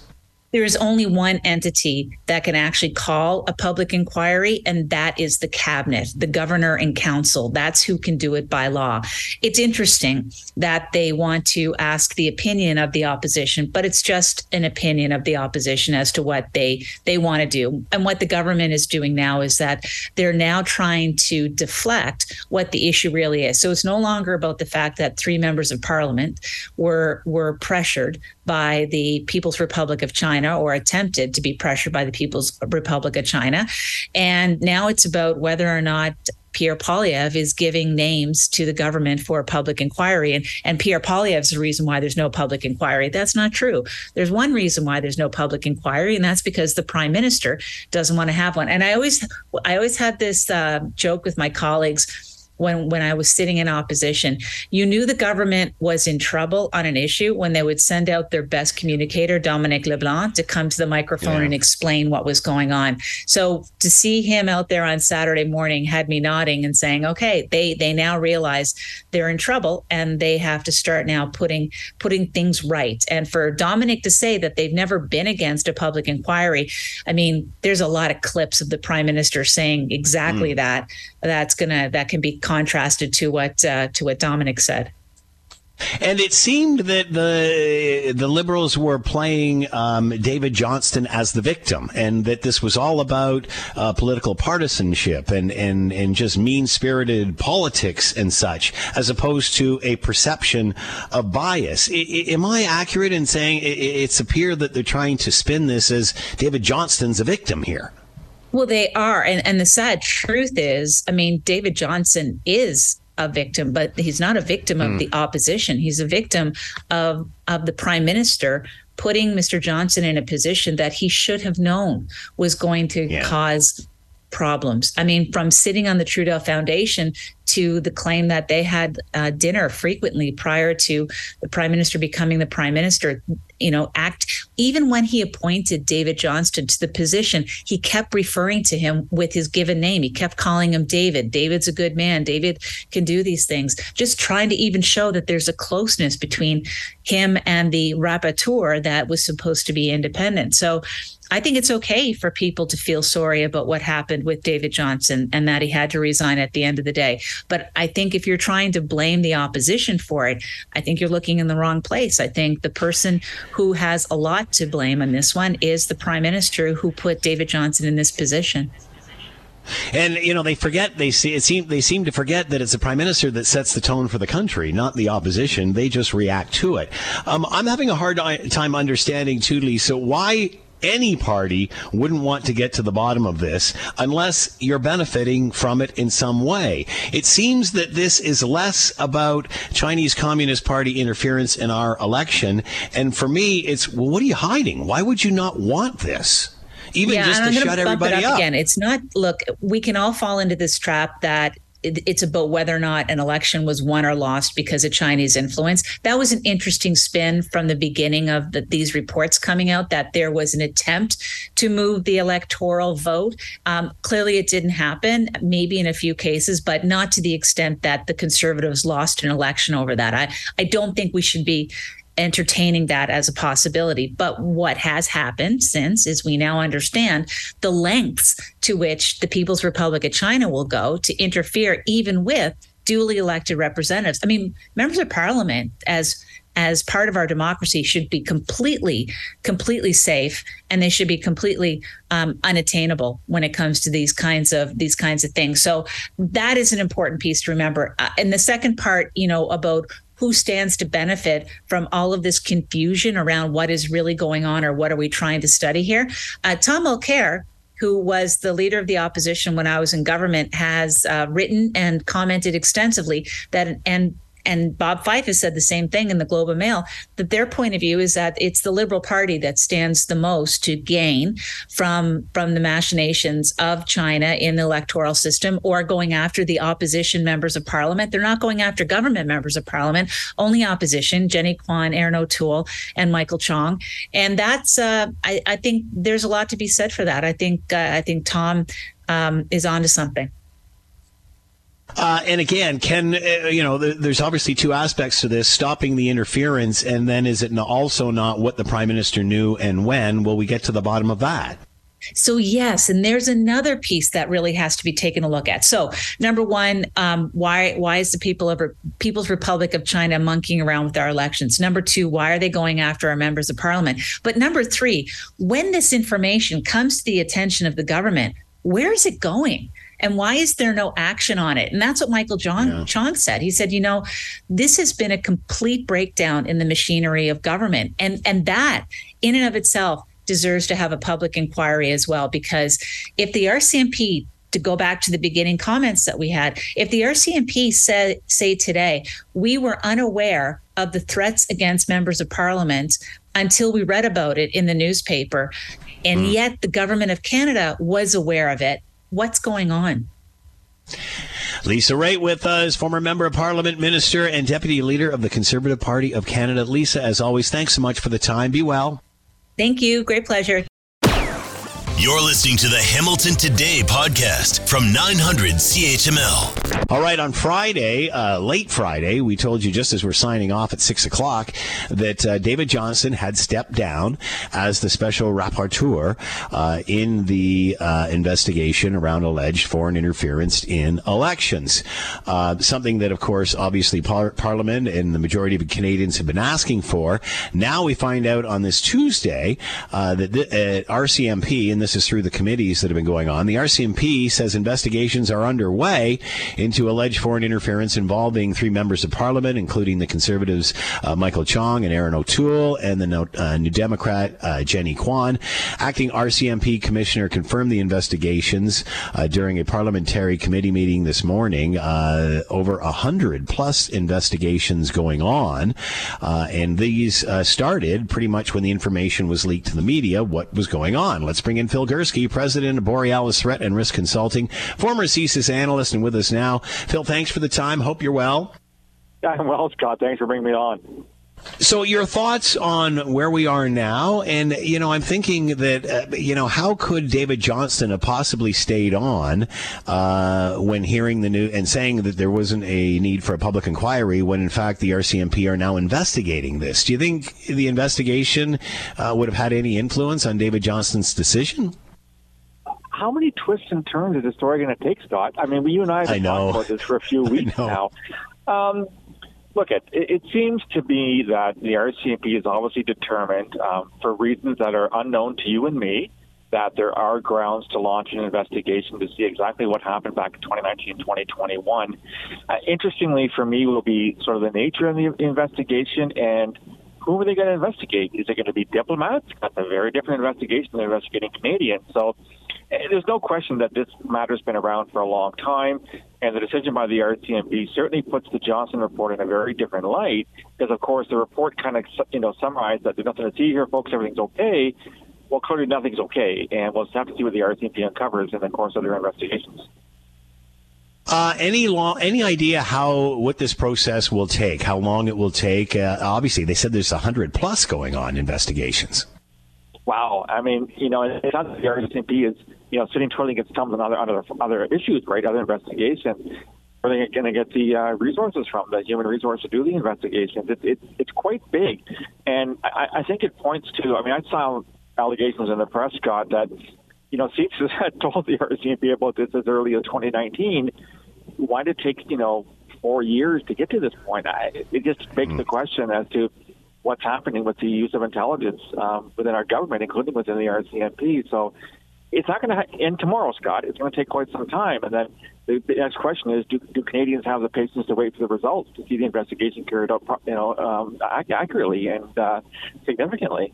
There is only one entity that can actually call a public inquiry, and that is the cabinet, the governor and council. That's who can do it by law. It's interesting that they want to ask the opinion of the opposition, but it's just an opinion of the opposition as to what they they want to do. And what the government is doing now is that they're now trying to deflect what the issue really is. So it's no longer about the fact that three members of parliament were were pressured by the People's Republic of China or attempted to be pressured by the People's Republic of China. And now it's about whether or not Pierre Poilievre is giving names to the government for a public inquiry. And, and Pierre Poilievre's the reason why there's no public inquiry. That's not true. There's one reason why there's no public inquiry, and that's because the prime minister doesn't want to have one. And I always, I always had this uh, joke with my colleagues when when I was sitting in opposition. You knew the government was in trouble on an issue when they would send out their best communicator, Dominic LeBlanc, to come to the microphone yeah. and explain what was going on. So to see him out there on Saturday morning had me nodding and saying, "Okay, they they now realize they're in trouble and they have to start now putting putting things right." And for Dominic to say that they've never been against a public inquiry, I mean, there's a lot of clips of the prime minister saying exactly mm. that. That's gonna that can be contrasted to what uh, to what Dominic said. And it seemed that the the liberals were playing um, David Johnston as the victim, and that this was all about uh, political partisanship and, and, and just mean spirited politics and such, as opposed to a perception of bias. I, I, am I accurate in saying it, it's appeared that they're trying to spin this as David Johnston's a victim here? Well, they are. And, and the sad truth is, I mean, David Johnston is a victim, but he's not a victim of mm. the opposition. He's a victim of of the prime minister putting Mr. Johnston in a position that he should have known was going to yeah. cause problems. I mean, from sitting on the Trudeau Foundation to the claim that they had uh, dinner frequently prior to the prime minister becoming the prime minister you know act even when he appointed david johnston to the position he kept referring to him with his given name. He kept calling him david. David's a good man. David can do these things. Just trying to even show that there's a closeness between him and the rapporteur that was supposed to be independent. So I think it's okay for people to feel sorry about what happened with David Johnston and that he had to resign at the end of the day. But I think if you're trying to blame the opposition for it, I think you're looking in the wrong place. I think the person who has a lot to blame on this one is the prime minister who put David Johnston in this position. And you know they forget they see it seem they seem to forget that it's the prime minister that sets the tone for the country, not the opposition. They just react to it. Um, I'm having a hard time understanding too, Lisa. Why any party wouldn't want to get to the bottom of this unless you're benefiting from it in some way. It seems that this is less about Chinese Communist Party interference in our election. And for me, it's, well, what are you hiding? Why would you not want this? even yeah, just to shut everybody up, up. Again, it's not. Look, we can all fall into this trap that it's about whether or not an election was won or lost because of Chinese influence. That was an interesting spin from the beginning of the, these reports coming out that there was an attempt to move the electoral vote. Um, clearly, it didn't happen, maybe in a few cases, but not to the extent that the conservatives lost an election over that. I, I don't think we should be entertaining that as a possibility. But what has happened since is we now understand the lengths to which the People's Republic of China will go to interfere even with duly elected representatives. I mean, members of parliament as as part of our democracy should be completely completely safe and they should be completely um, unattainable when it comes to these kinds of these kinds of things so that is an important piece to remember uh, and the second part you know about who stands to benefit from all of this confusion around what is really going on or what are we trying to study here. Uh, tom mulcair who was the leader of the opposition when I was in government, has uh, written and commented extensively that, and and Bob Fife has said the same thing in the Globe and Mail that their point of view is that it's the Liberal Party that stands the most to gain from from the machinations of China in the electoral system or going after the opposition members of parliament. They're not going after government members of parliament, only opposition, Jenny Kwan, Erin O'Toole, and Michael Chong. And that's uh, I, I, think there's a lot to be said for that. I think uh, I think Tom um, is onto something. Uh, and again, can uh, you know? There's obviously two aspects to this: stopping the interference, and then is it also not what the prime minister knew and when? Will we get to the bottom of that? So yes, and there's another piece that really has to be taken a look at. So number one, um, why why is the people of People's Republic of China monkeying around with our elections? Number two, why are they going after our members of parliament? But number three, when this information comes to the attention of the government, where is it going? And why is there no action on it? And that's what Michael John yeah. Chong said. He said, you know, this has been a complete breakdown in the machinery of government. And and that in and of itself deserves to have a public inquiry as well. Because if the RCMP to go back to the beginning comments that we had, if the RCMP said say today, we were unaware of the threats against members of parliament until we read about it in the newspaper. And mm. yet the government of Canada was aware of it What's going on? Lisa Raitt with us, former member of parliament, minister, and deputy leader of the Conservative Party of Canada. Lisa, as always, thanks so much for the time. Be well. Thank you. Great pleasure. You're listening to the Hamilton Today podcast from 900 CHML. All right, on Friday, uh, late Friday, we told you just as we're signing off at 6 o'clock that uh, David Johnston had stepped down as the special rapporteur uh, in the uh, investigation around alleged foreign interference in elections. Uh, something that, of course, obviously par- Parliament and the majority of Canadians have been asking for. Now we find out on this Tuesday uh, that the, RCMP, and this is through the committees that have been going on. The RCMP says investigations are underway into alleged foreign interference involving three members of parliament, including the Conservatives uh, Michael Chong and Erin O'Toole, and the uh, New Democrat uh, Jenny Kwan. Acting RCMP commissioner confirmed the investigations uh, during a parliamentary committee meeting this morning. Uh, over a hundred plus investigations going on, uh, and these started pretty much when the information was leaked to the media. What was going on? Let's bring in Phil Gurski, president of Borealis Threat and Risk Consulting, former CSIS analyst, and with us now. Phil, thanks for the time. Hope you're well. I'm well, Scott. Thanks for bringing me on. So, your thoughts on where we are now, and you know, I'm thinking that uh, you know, how could David Johnston have possibly stayed on uh, when hearing the news and saying that there wasn't a need for a public inquiry when, in fact, the RCMP are now investigating this? Do you think the investigation uh, would have had any influence on David Johnston's decision? How many twists and turns is the story going to take, Scott? I mean, you and I have been talking about this for a few weeks now. Um, look, it, it seems to be that the RCMP is obviously determined, um, for reasons that are unknown to you and me, that there are grounds to launch an investigation to see exactly what happened back in 2019 2021. Uh, interestingly, for me, will be sort of the nature of the investigation and who are they going to investigate? Is it going to be diplomats? That's a very different investigation than investigating Canadians. So there's no question that this matter's been around for a long time, and the decision by the RCMP certainly puts the Johnston report in a very different light, because of course the report kind of you know summarized that there's nothing to see here, folks, everything's okay. Well, clearly nothing's okay, and we'll just have to see what the RCMP uncovers in the course of their investigations. Uh, any long, any idea how what this process will take? How long it will take? Uh, obviously, they said there's hundred plus going on investigations. Wow, I mean, you know, it's not the RCMP is you know, sitting twiddling its thumbs on other other other issues, right? Other investigations. Where they going to get the uh, resources from, the human resource to do the investigations? It, it, it's quite big, and I, I think it points to. I mean, I saw allegations in the press, Scott, that you know, CSIS had told the RCMP about this as early as 2019. Why did it take you know four years to get to this point. I, it just begs mm. the question as to what's happening with the use of intelligence um, within our government, including within the RCMP. So it's not going to end tomorrow, Scott. It's going to take quite some time. And then the, the next question is: do, do, Canadians have the patience to wait for the results to see the investigation carried out, you know, um, accurately and uh, significantly?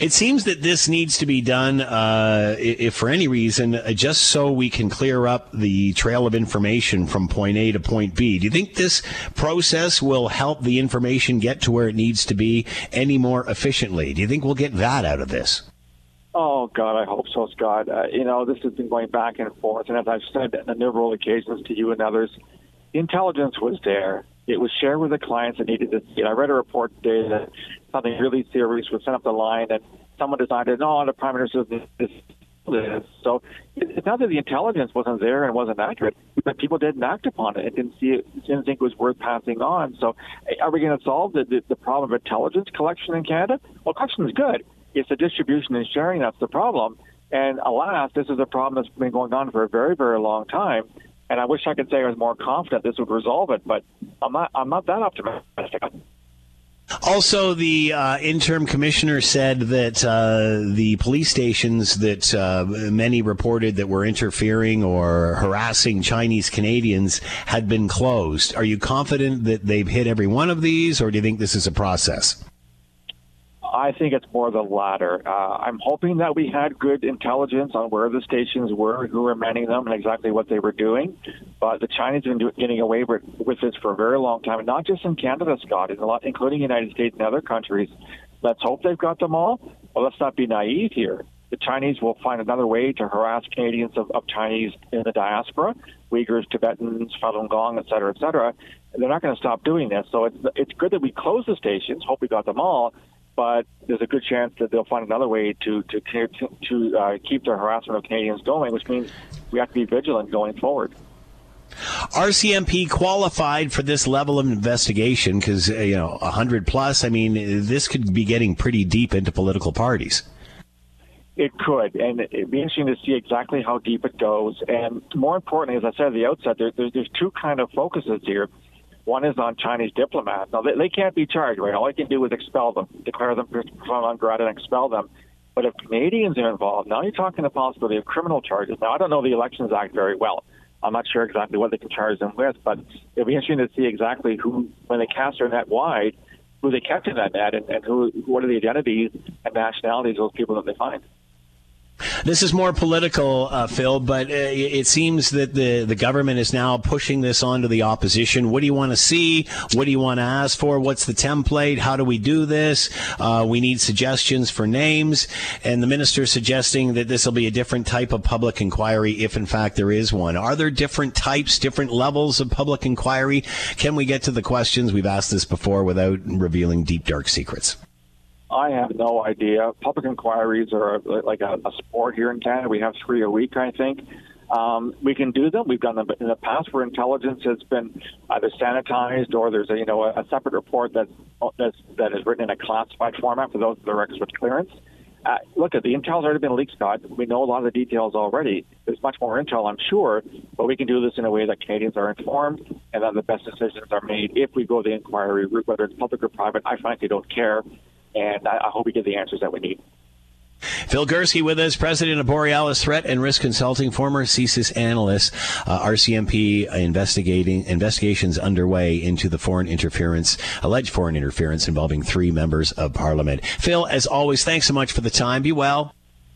It seems that this needs to be done, uh, if for any reason, uh, just so we can clear up the trail of information from point A to point B. Do you think this process will help the information get to where it needs to be any more efficiently? Do you think we'll get that out of this? Oh God, I hope so, Scott. Uh, you know, this has been going back and forth, and as I've said on numerous occasions to you and others, the intelligence was there. It was shared with the clients that needed to see it. I read a report today that something really serious was sent up the line, and someone decided, no, oh, the prime minister this, this, this. So it's not that the intelligence wasn't there and wasn't accurate, but people didn't act upon it and didn't see it, didn't think it was worth passing on. So are we going to solve the, the, the problem of intelligence collection in Canada? Well, collection is good it's the distribution and sharing that's the problem. And alas, this is a problem that's been going on for a very, very long time. And I wish I could say I was more confident this would resolve it, but I'm not. I'm not that optimistic. Also, the uh, interim commissioner said that uh, the police stations that uh, many reported that were interfering or harassing Chinese Canadians had been closed. Are you confident that they've hit every one of these, or do you think this is a process? I think it's more the latter. Uh, I'm hoping that we had good intelligence on where the stations were, who were manning them, and exactly what they were doing. But the Chinese have been getting away with, with this for a very long time, and not just in Canada, Scott, in a lot, including the United States and other countries. Let's hope they've got them all. Well, let's not be naive here. The Chinese will find another way to harass Canadians of, of Chinese in the diaspora, Uyghurs, Tibetans, Falun Gong, et cetera, et cetera. They're not going to stop doing this. So it's, it's good that we close the stations, hope we got them all, but there's a good chance that they'll find another way to to to, to uh, keep the harassment of Canadians going, which means we have to be vigilant going forward. RCMP qualified for this level of investigation because uh, you know 100 plus. I mean, this could be getting pretty deep into political parties. It could, and it'd be interesting to see exactly how deep it goes. And more importantly, as I said at the outset, there, there's, there's two kind of focuses here. One is on Chinese diplomats. Now, they, they can't be charged, right? All they can do is expel them, declare them persona non grata, and expel them. But if Canadians are involved, now you're talking the possibility of criminal charges. Now, I don't know the Elections Act very well. I'm not sure exactly what they can charge them with, but it'll be interesting to see exactly who, when they cast their net wide, who they kept in that net and, and who, what are the identities and nationalities of those people that they find. This is more political, uh, Phil, but uh, it seems that the, the government is now pushing this onto the opposition. What do you want to see? What do you want to ask for? What's the template? How do we do this? Uh, we need suggestions for names. And the minister suggesting that this will be a different type of public inquiry if, in fact, there is one. Are there different types, different levels of public inquiry? Can we get to the questions? We've asked this before without revealing deep, dark secrets. I have no idea. Public inquiries are like a, a sport here in Canada. We have three a week, I think. Um, we can do them. We've done them in the past where intelligence has been either sanitized or there's a you know a, separate report that's, that's that is written in a classified format for those that are records with clearance. Uh, look, at the intel's already been leaked, Scott. We know a lot of the details already. There's much more intel, I'm sure, but we can do this in a way that Canadians are informed and that the best decisions are made if we go the inquiry route, whether it's public or private. I frankly don't care and I, I hope we get the answers that we need. Phil Gurski with us, president of Borealis Threat and Risk Consulting, former CSIS analyst, uh, RCMP investigating investigations underway into the foreign interference, alleged foreign interference involving three members of Parliament. Phil, as always, thanks so much for the time. Be well.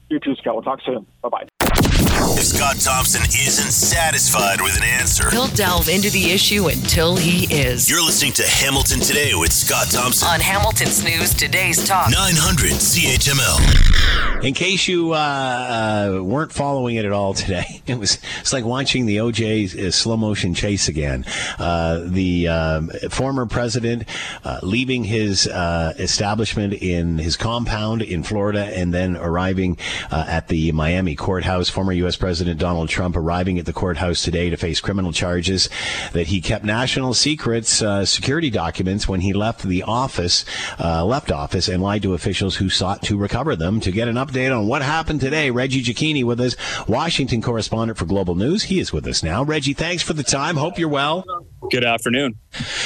You too, Scott. We'll talk soon. Bye bye. If Scott Thompson isn't satisfied with an answer, he'll delve into the issue until he is. You're listening to Hamilton Today with Scott Thompson on Hamilton's News Today's Talk 900 CHML. In case you uh, uh, weren't following it at all today, it was it's like watching the OJ uh, slow motion chase again. Uh, the um, former president uh, leaving his uh, establishment in his compound in Florida and then arriving at the Miami courthouse. Former U.S. President Donald Trump arriving at the courthouse today to face criminal charges that he kept national secrets, uh, security documents when he left the office, uh, left office, and lied to officials who sought to recover them. To get an update on what happened today, Reggie Cecchini with us, Washington correspondent for Global News. He is with us now. Reggie, thanks for the time. Hope you're well. Good afternoon.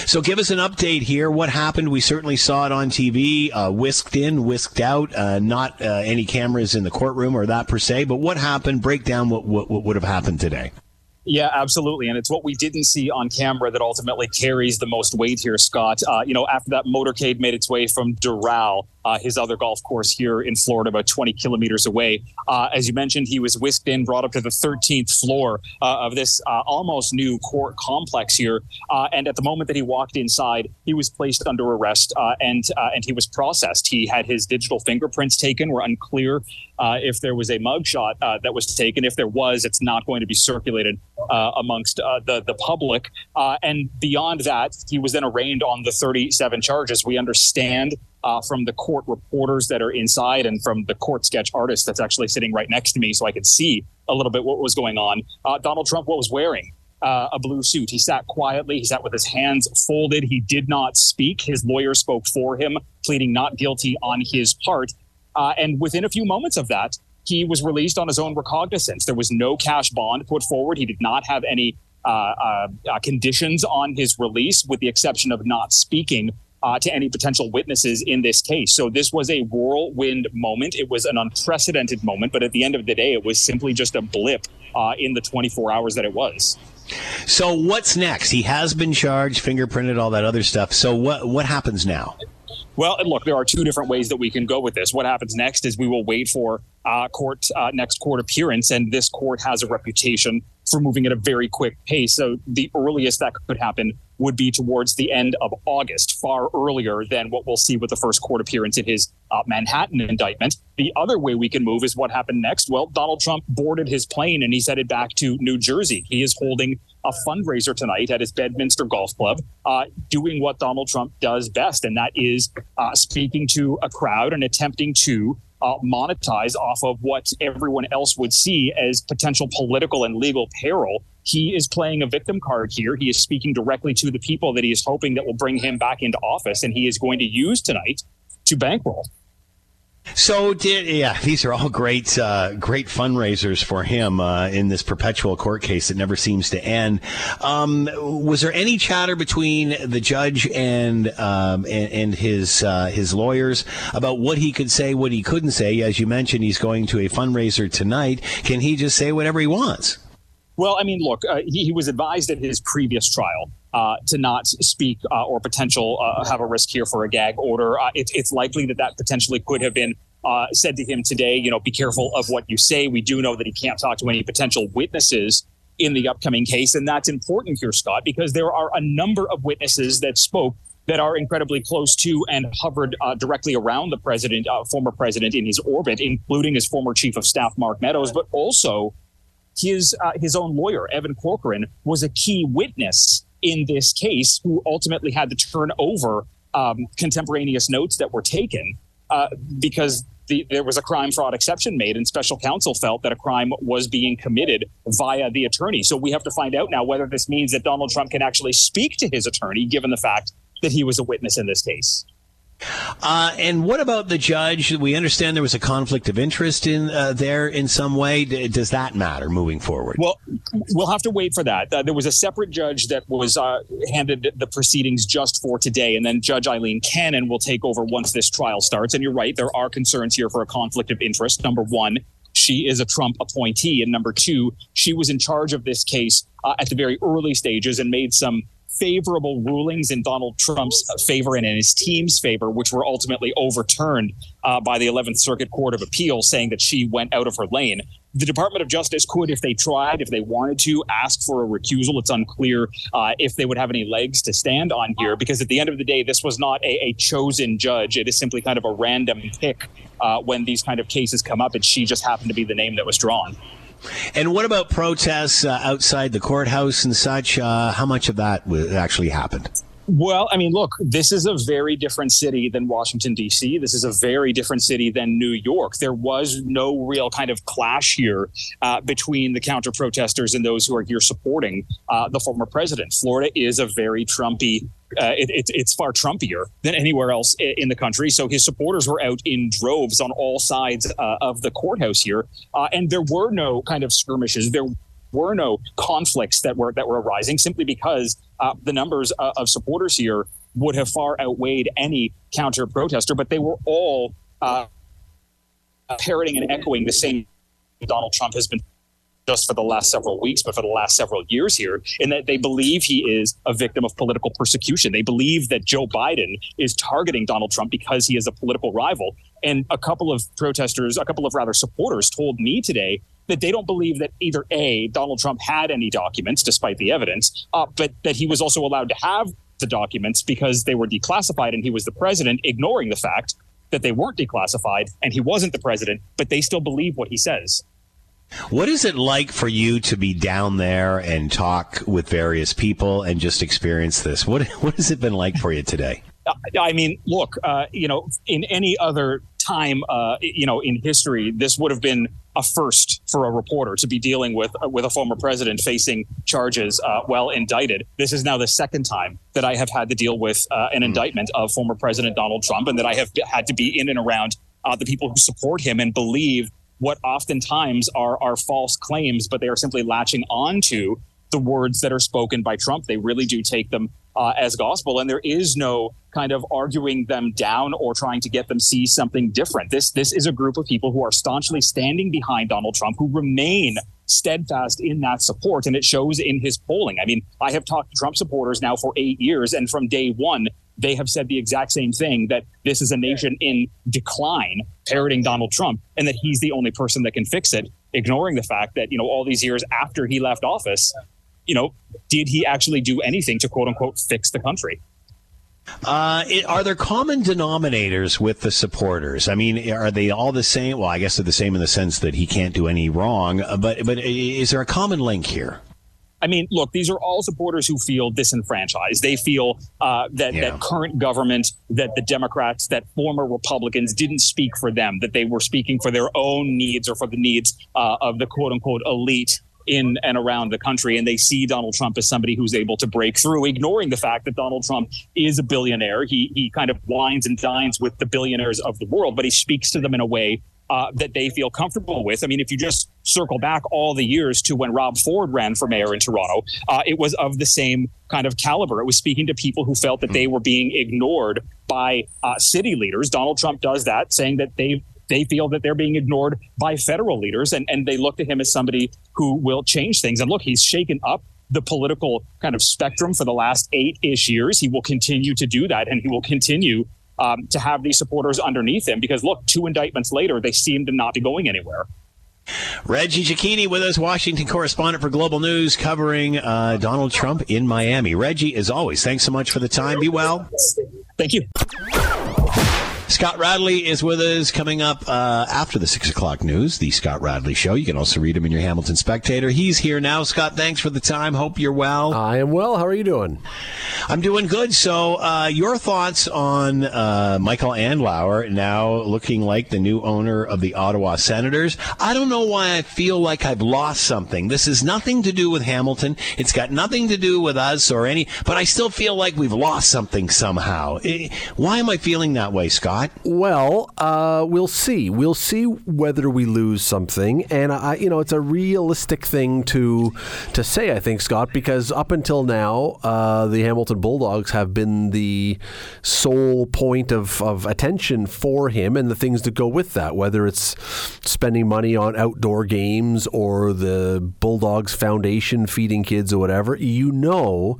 So, give us an update here. What happened? We certainly saw it on TV, uh, whisked in, whisked out. Uh, not uh, any cameras in the courtroom or that per se. But what happened? Break down what, what, what would have happened today. Yeah, absolutely. And it's what we didn't see on camera that ultimately carries the most weight here, Scott. Uh, you know, after that motorcade made its way from Doral uh, his other golf course here in Florida, about 20 kilometers away. Uh, as you mentioned, he was whisked in, brought up to the 13th floor uh, of this uh, almost new court complex here. Uh, and at the moment that he walked inside, he was placed under arrest uh, and and he was processed. He had his digital fingerprints taken. We're unclear if there was a mugshot that was taken. If there was, it's not going to be circulated amongst the the public. and beyond that, he was then arraigned on the 37 charges. We understand uh, from the court reporters that are inside and from the court sketch artist that's actually sitting right next to me so I could see a little bit what was going on. Uh, Donald Trump, what was wearing? Uh, a blue suit. He sat quietly. He sat with his hands folded. He did not speak. His lawyer spoke for him, pleading not guilty on his part. Uh, and within a few moments of that, he was released on his own recognizance. There was no cash bond put forward. He did not have any uh, uh, uh conditions on his release, with the exception of not speaking uh, to any potential witnesses in this case. So this was a whirlwind moment. It was an unprecedented moment, but at the end of the day, it was simply just a blip uh, in the 24 hours that it was. So what's next? He has been charged, fingerprinted, all that other stuff. So what what happens now? Well, look, there are two different ways that we can go with this. What happens next is we will wait for uh, court uh, next court appearance, and this court has a reputation for moving at a very quick pace. So the earliest that could happen would be towards the end of August, far earlier than what we'll see with the first court appearance in his uh, Manhattan indictment. The other way we can move is what happened next. Well, Donald Trump boarded his plane and he's headed back to New Jersey. He is holding a fundraiser tonight at his Bedminster Golf Club, uh, doing what Donald Trump does best, and that is uh, speaking to a crowd and attempting to uh, monetize off of what everyone else would see as potential political and legal peril. He is playing a victim card here. He is speaking directly to the people that he is hoping that will bring him back into office, and he is going to use tonight to bankroll. So yeah, these are all great, uh, great fundraisers for him uh, in this perpetual court case that never seems to end. Um, was there any chatter between the judge and um, and, and, his uh, his lawyers about what he could say, what he couldn't say? As you mentioned, he's going to a fundraiser tonight. Can he just say whatever he wants? Well, I mean, look, uh, he, he was advised at his previous trial uh, to not speak uh, or potential uh, have a risk here for a gag order. Uh, it, it's likely that that potentially could have been uh, said to him today. You know, be careful of what you say. We do know that he can't talk to any potential witnesses in the upcoming case, and that's important here, Scott, because there are a number of witnesses that spoke that are incredibly close to and hovered uh, directly around the president, uh, former president, in his orbit, including his former chief of staff, Mark Meadows, but also his uh, his own lawyer, Evan Corcoran, was a key witness in this case who ultimately had to turn over um, contemporaneous notes that were taken uh, because the, there was a crime fraud exception made, and special counsel felt that a crime was being committed via the attorney. So we have to find out now whether this means that Donald Trump can actually speak to his attorney, given the fact that he was a witness in this case. Uh, and what about the judge? We understand there was a conflict of interest in uh, there in some way. D- does that matter moving forward? Well, we'll have to wait for that. Uh, there was a separate judge that was uh, handed the proceedings just for today, and then Judge Aileen Cannon will take over once this trial starts. And you're right, there are concerns here for a conflict of interest. Number one, she is a Trump appointee, and number two, she was in charge of this case uh, at the very early stages and made some favorable rulings in Donald Trump's favor and in his team's favor, which were ultimately overturned uh, by the 11th Circuit Court of Appeal, saying that she went out of her lane. The Department of Justice could, if they tried, if they wanted to, ask for a recusal. It's unclear uh, if they would have any legs to stand on here, because at the end of the day, this was not a, a chosen judge. It is simply kind of a random pick uh, when these kind of cases come up, and she just happened to be the name that was drawn. And what about protests uh, outside the courthouse and such? Uh, how much of that actually happened? Well, I mean, look, this is a very different city than Washington, D.C. This is a very different city than New York. There was no real kind of clash here uh, between the counter protesters and those who are here supporting uh, the former president. Florida is a very Trumpy uh, it, it, it's far Trumpier than anywhere else in the country. So his supporters were out in droves on all sides uh, of the courthouse here, uh, and there were no kind of skirmishes. There were no conflicts that were that were arising simply because uh, the numbers uh, of supporters here would have far outweighed any counter protester, but they were all uh, parroting and echoing the same Donald Trump has been just for the last several weeks, but for the last several years here, in that they believe he is a victim of political persecution. They believe that Joe Biden is targeting Donald Trump because he is a political rival. And a couple of protesters, a couple of rather supporters told me today that they don't believe that either A, Donald Trump had any documents despite the evidence, uh, but that he was also allowed to have the documents because they were declassified and he was the president, ignoring the fact that they weren't declassified and he wasn't the president, but they still believe what he says. What is it like for you to be down there and talk with various people and just experience this? What what has it been like for you today? I mean, look, uh, you know, in any other time, uh, you know, in history, this would have been a first for a reporter to be dealing with uh, with a former president facing charges uh, while indicted. This is now the second time that I have had to deal with uh, an mm. indictment of former President Donald Trump, and that I have had to be in and around uh, the people who support him and believe what oftentimes are are false claims, but they are simply latching onto the words that are spoken by Trump. They really do take them uh, as gospel, and there is no kind of arguing them down or trying to get them see something different. This this is a group of people who are staunchly standing behind Donald Trump, who remain steadfast in that support, and it shows in his polling. I mean, I have talked to Trump supporters now for eight years, and from day one, they have said the exact same thing that this is a nation in decline, parroting Donald Trump, and that he's the only person that can fix it, ignoring the fact that, you know, all these years after he left office, you know, did he actually do anything to quote unquote fix the country? Uh, it, are there common denominators with the supporters? I mean, are they all the same? Well, I guess they're the same in the sense that he can't do any wrong. Uh, but but is there a common link here? I mean, look, these are all supporters who feel disenfranchised. They feel uh, that yeah. that current government, that the Democrats, that former Republicans didn't speak for them, that they were speaking for their own needs or for the needs uh, of the quote unquote elite in and around the country. And they see Donald Trump as somebody who's able to break through, ignoring the fact that Donald Trump is a billionaire. He, he kind of wines and dines with the billionaires of the world, but he speaks to them in a way uh, that they feel comfortable with. I mean, if you just circle back all the years to when Rob Ford ran for mayor in Toronto, uh, it was of the same kind of caliber. It was speaking to people who felt that they were being ignored by uh, city leaders. Donald Trump does that, saying that they they feel that they're being ignored by federal leaders, and, and they look to him as somebody who will change things. And look, he's shaken up the political kind of spectrum for the last eight ish years. He will continue to do that, and he will continue um, to have these supporters underneath him because look, two indictments later, they seem to not be going anywhere. Reggie Cecchini with us, Washington correspondent for Global News, covering uh, Donald Trump in Miami. Reggie, as always, thanks so much for the time. Be well. Thank you. Scott Radley is with us coming up uh, after the six o'clock news, the Scott Radley Show. You can also read him in your Hamilton Spectator. He's here now. Scott, thanks for the time. Hope you're well. I am well. How are you doing? I'm doing good. So, uh, your thoughts on uh, Michael Andlauer now looking like the new owner of the Ottawa Senators? I don't know why I feel like I've lost something. This has nothing to do with Hamilton. It's got nothing to do with us or any, but I still feel like we've lost something somehow. Eh, why am I feeling that way, Scott? Well, uh, we'll see. We'll see whether we lose something, and I, you know, it's a realistic thing to to say. I think Scott, because up until now, uh, the Hamilton Bulldogs have been the sole point of, of attention for him, and the things that go with that, whether it's spending money on outdoor games or the Bulldogs Foundation feeding kids or whatever. You know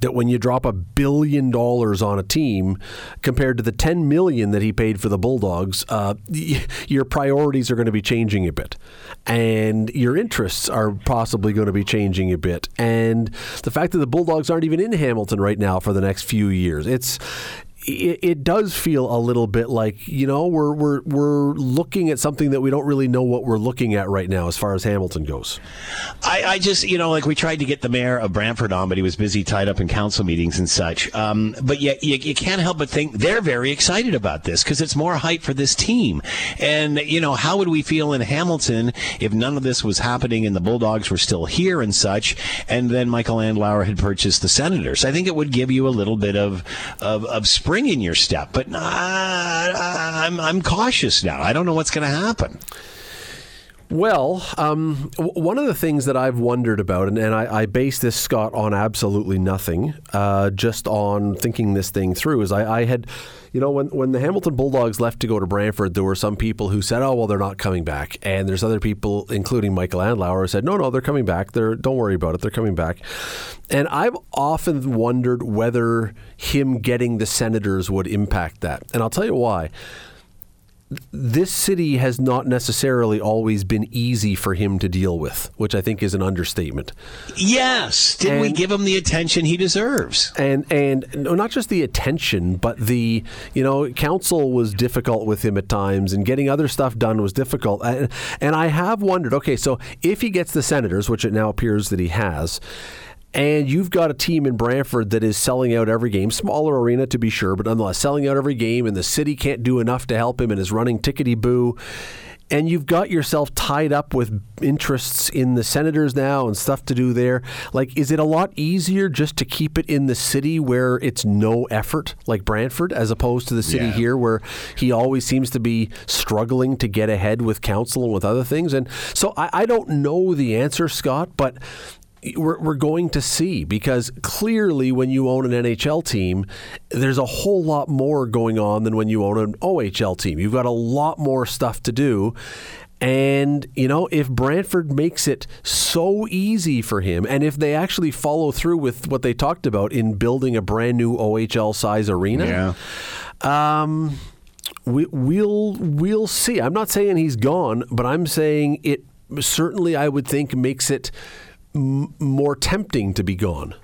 that when you drop a billion dollars on a team compared to the 10 million that he paid for the Bulldogs, uh, your priorities are going to be changing a bit. And your interests are possibly going to be changing a bit. And the fact that the Bulldogs aren't even in Hamilton right now for the next few years, it's it, it, does feel a little bit like you know we're we're we're looking at something that we don't really know what we're looking at right now as far as Hamilton goes. I, I just you know like we tried to get the mayor of Brantford on, but he was busy tied up in council meetings and such. Um, but yet you, you, can't help but think they're very excited about this because it's more hype for this team. And you know how would we feel in Hamilton if none of this was happening and the Bulldogs were still here and such, and then Michael Andlauer had purchased the Senators? I think it would give you a little bit of of, of spring in your step. But uh, I'm I'm cautious now. I don't know what's going to happen. Well, um, w- one of the things that I've wondered about, and, and I, I, base this, Scott, on absolutely nothing, uh, just on thinking this thing through, is I, I, had, you know, when, when the Hamilton Bulldogs left to go to Brantford, there were some people who said, oh, well, they're not coming back. And there's other people, including Michael Andlauer, who said, no, no, they're coming back. They're, don't worry about it. They're coming back. And I've often wondered whether him getting the Senators would impact that. And I'll tell you why this city has not necessarily always been easy for him to deal with, which I think is an understatement. Yes, did we give him the attention he deserves? And and not just the attention, but the you know council was difficult with him at times, and getting other stuff done was difficult. And, and I have wondered, okay, so if he gets the senators, which it now appears that he has and you've got a team in Brantford that is selling out every game, smaller arena to be sure, but nonetheless selling out every game, and the city can't do enough to help him and is running tickety boo. And you've got yourself tied up with interests in the Senators now and stuff to do there. Like, is it a lot easier just to keep it in the city where it's no effort, like Brantford, as opposed to the city yeah. here where he always seems to be struggling to get ahead with council and with other things? And so I, I don't know the answer, Scott, but we're, we're going to see because clearly when you own an NHL team, there's a whole lot more going on than when you own an OHL team. You've got a lot more stuff to do. And, you know, if Brantford makes it so easy for him, and if they actually follow through with what they talked about in building a brand new OHL size arena, yeah. um, we, we'll, we'll see. I'm not saying he's gone, but I'm saying it certainly, I would think, makes it m- more tempting to be gone.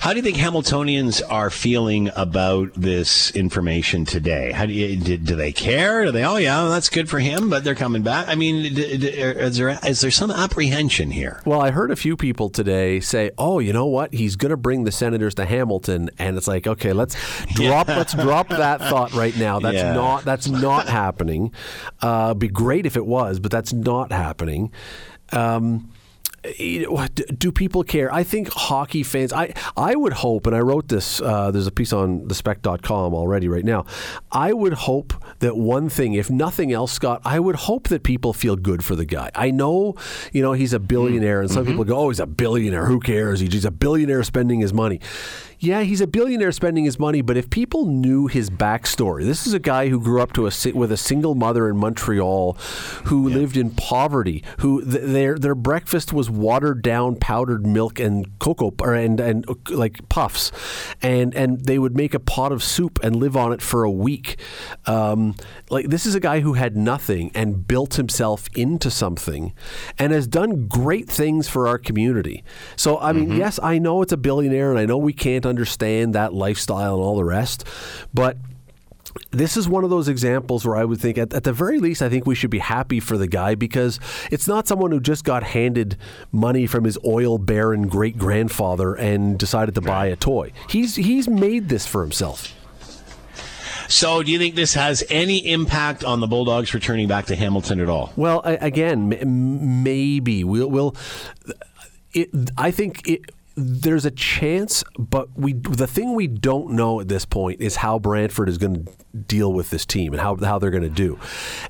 How do you think Hamiltonians are feeling about this information today? How do you do, do they care? Do they? Oh yeah, that's good for him, but they're coming back. I mean, is there is there some apprehension here? Well, I heard a few people today say, "Oh, you know what? He's going to bring the Senators to Hamilton," and it's like, okay, let's drop yeah. let's drop that thought right now. That's yeah. not that's not happening. Uh, be great if it was, but that's not happening. Um, do people care? I think hockey fans. I I would hope, and I wrote this. Uh, there's a piece on thespec.com already right now. I would hope that one thing, if nothing else, Scott, I would hope that people feel good for the guy. I know, you know, he's a billionaire, and some mm-hmm. people go, "Oh, he's a billionaire. Who cares? He's a billionaire spending his money." Yeah, he's a billionaire spending his money, but if people knew his backstory, this is a guy who grew up to a with a single mother in Montreal, who yeah. lived in poverty, who th- their their breakfast was watered down powdered milk and cocoa or, and and like puffs, and and they would make a pot of soup and live on it for a week. Um, like this is a guy who had nothing and built himself into something, and has done great things for our community. So I mean, mm-hmm. yes, I know it's a billionaire, and I know we can't understand that lifestyle and all the rest. But this is one of those examples where I would think, at, at, the very least, I think we should be happy for the guy because it's not someone who just got handed money from his oil baron great grandfather and decided to buy a toy. He's he's made this for himself. So, do you think this has any impact on the Bulldogs returning back to Hamilton at all? Well, again, maybe we'll. we'll it, I think it there's a chance, but we the thing we don't know at this point is how Brantford is going to deal with this team and how, how they're going to do.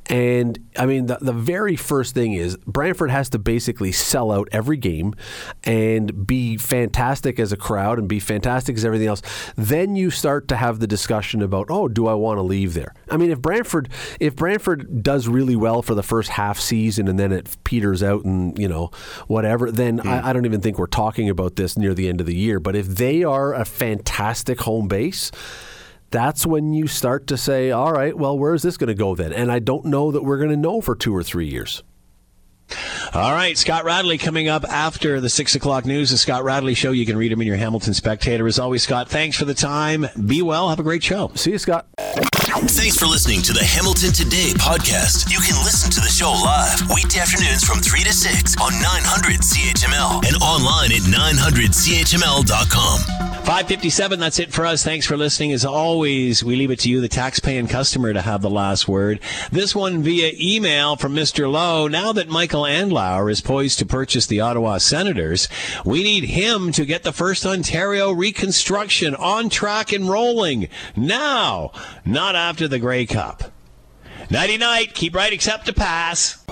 And I mean, the, the very first thing is Brantford has to basically sell out every game and be fantastic as a crowd and be fantastic as everything else. Then you start to have the discussion about, oh, do I want to leave there? I mean, if Brantford if Brantford does really well for the first half season and then it peters out and you know whatever, then mm. I, I don't even think we're talking about this near the end of the year. But if they are a fantastic home base that's when you start to say, all right, well, where is this going to go then? And I don't know that we're going to know for two or three years. All right, Scott Radley coming up after the six o'clock news. The Scott Radley Show. You can read him in your Hamilton Spectator. As always, Scott, thanks for the time. Be well. Have a great show. See you, Scott. Thanks for listening to the Hamilton Today podcast. You can listen to the show live weekday afternoons from 3 to 6 on 900 CHML and online at 900CHML.com. 557, that's it for us. Thanks for listening. As always, we leave it to you, the taxpaying customer, to have the last word. This one via email from Mr. Lowe. Now that Michael Andlauer is poised to purchase the Ottawa Senators, we need him to get the first Ontario reconstruction on track and rolling. Now, not after the Grey Cup. Nighty night. Keep right except to pass.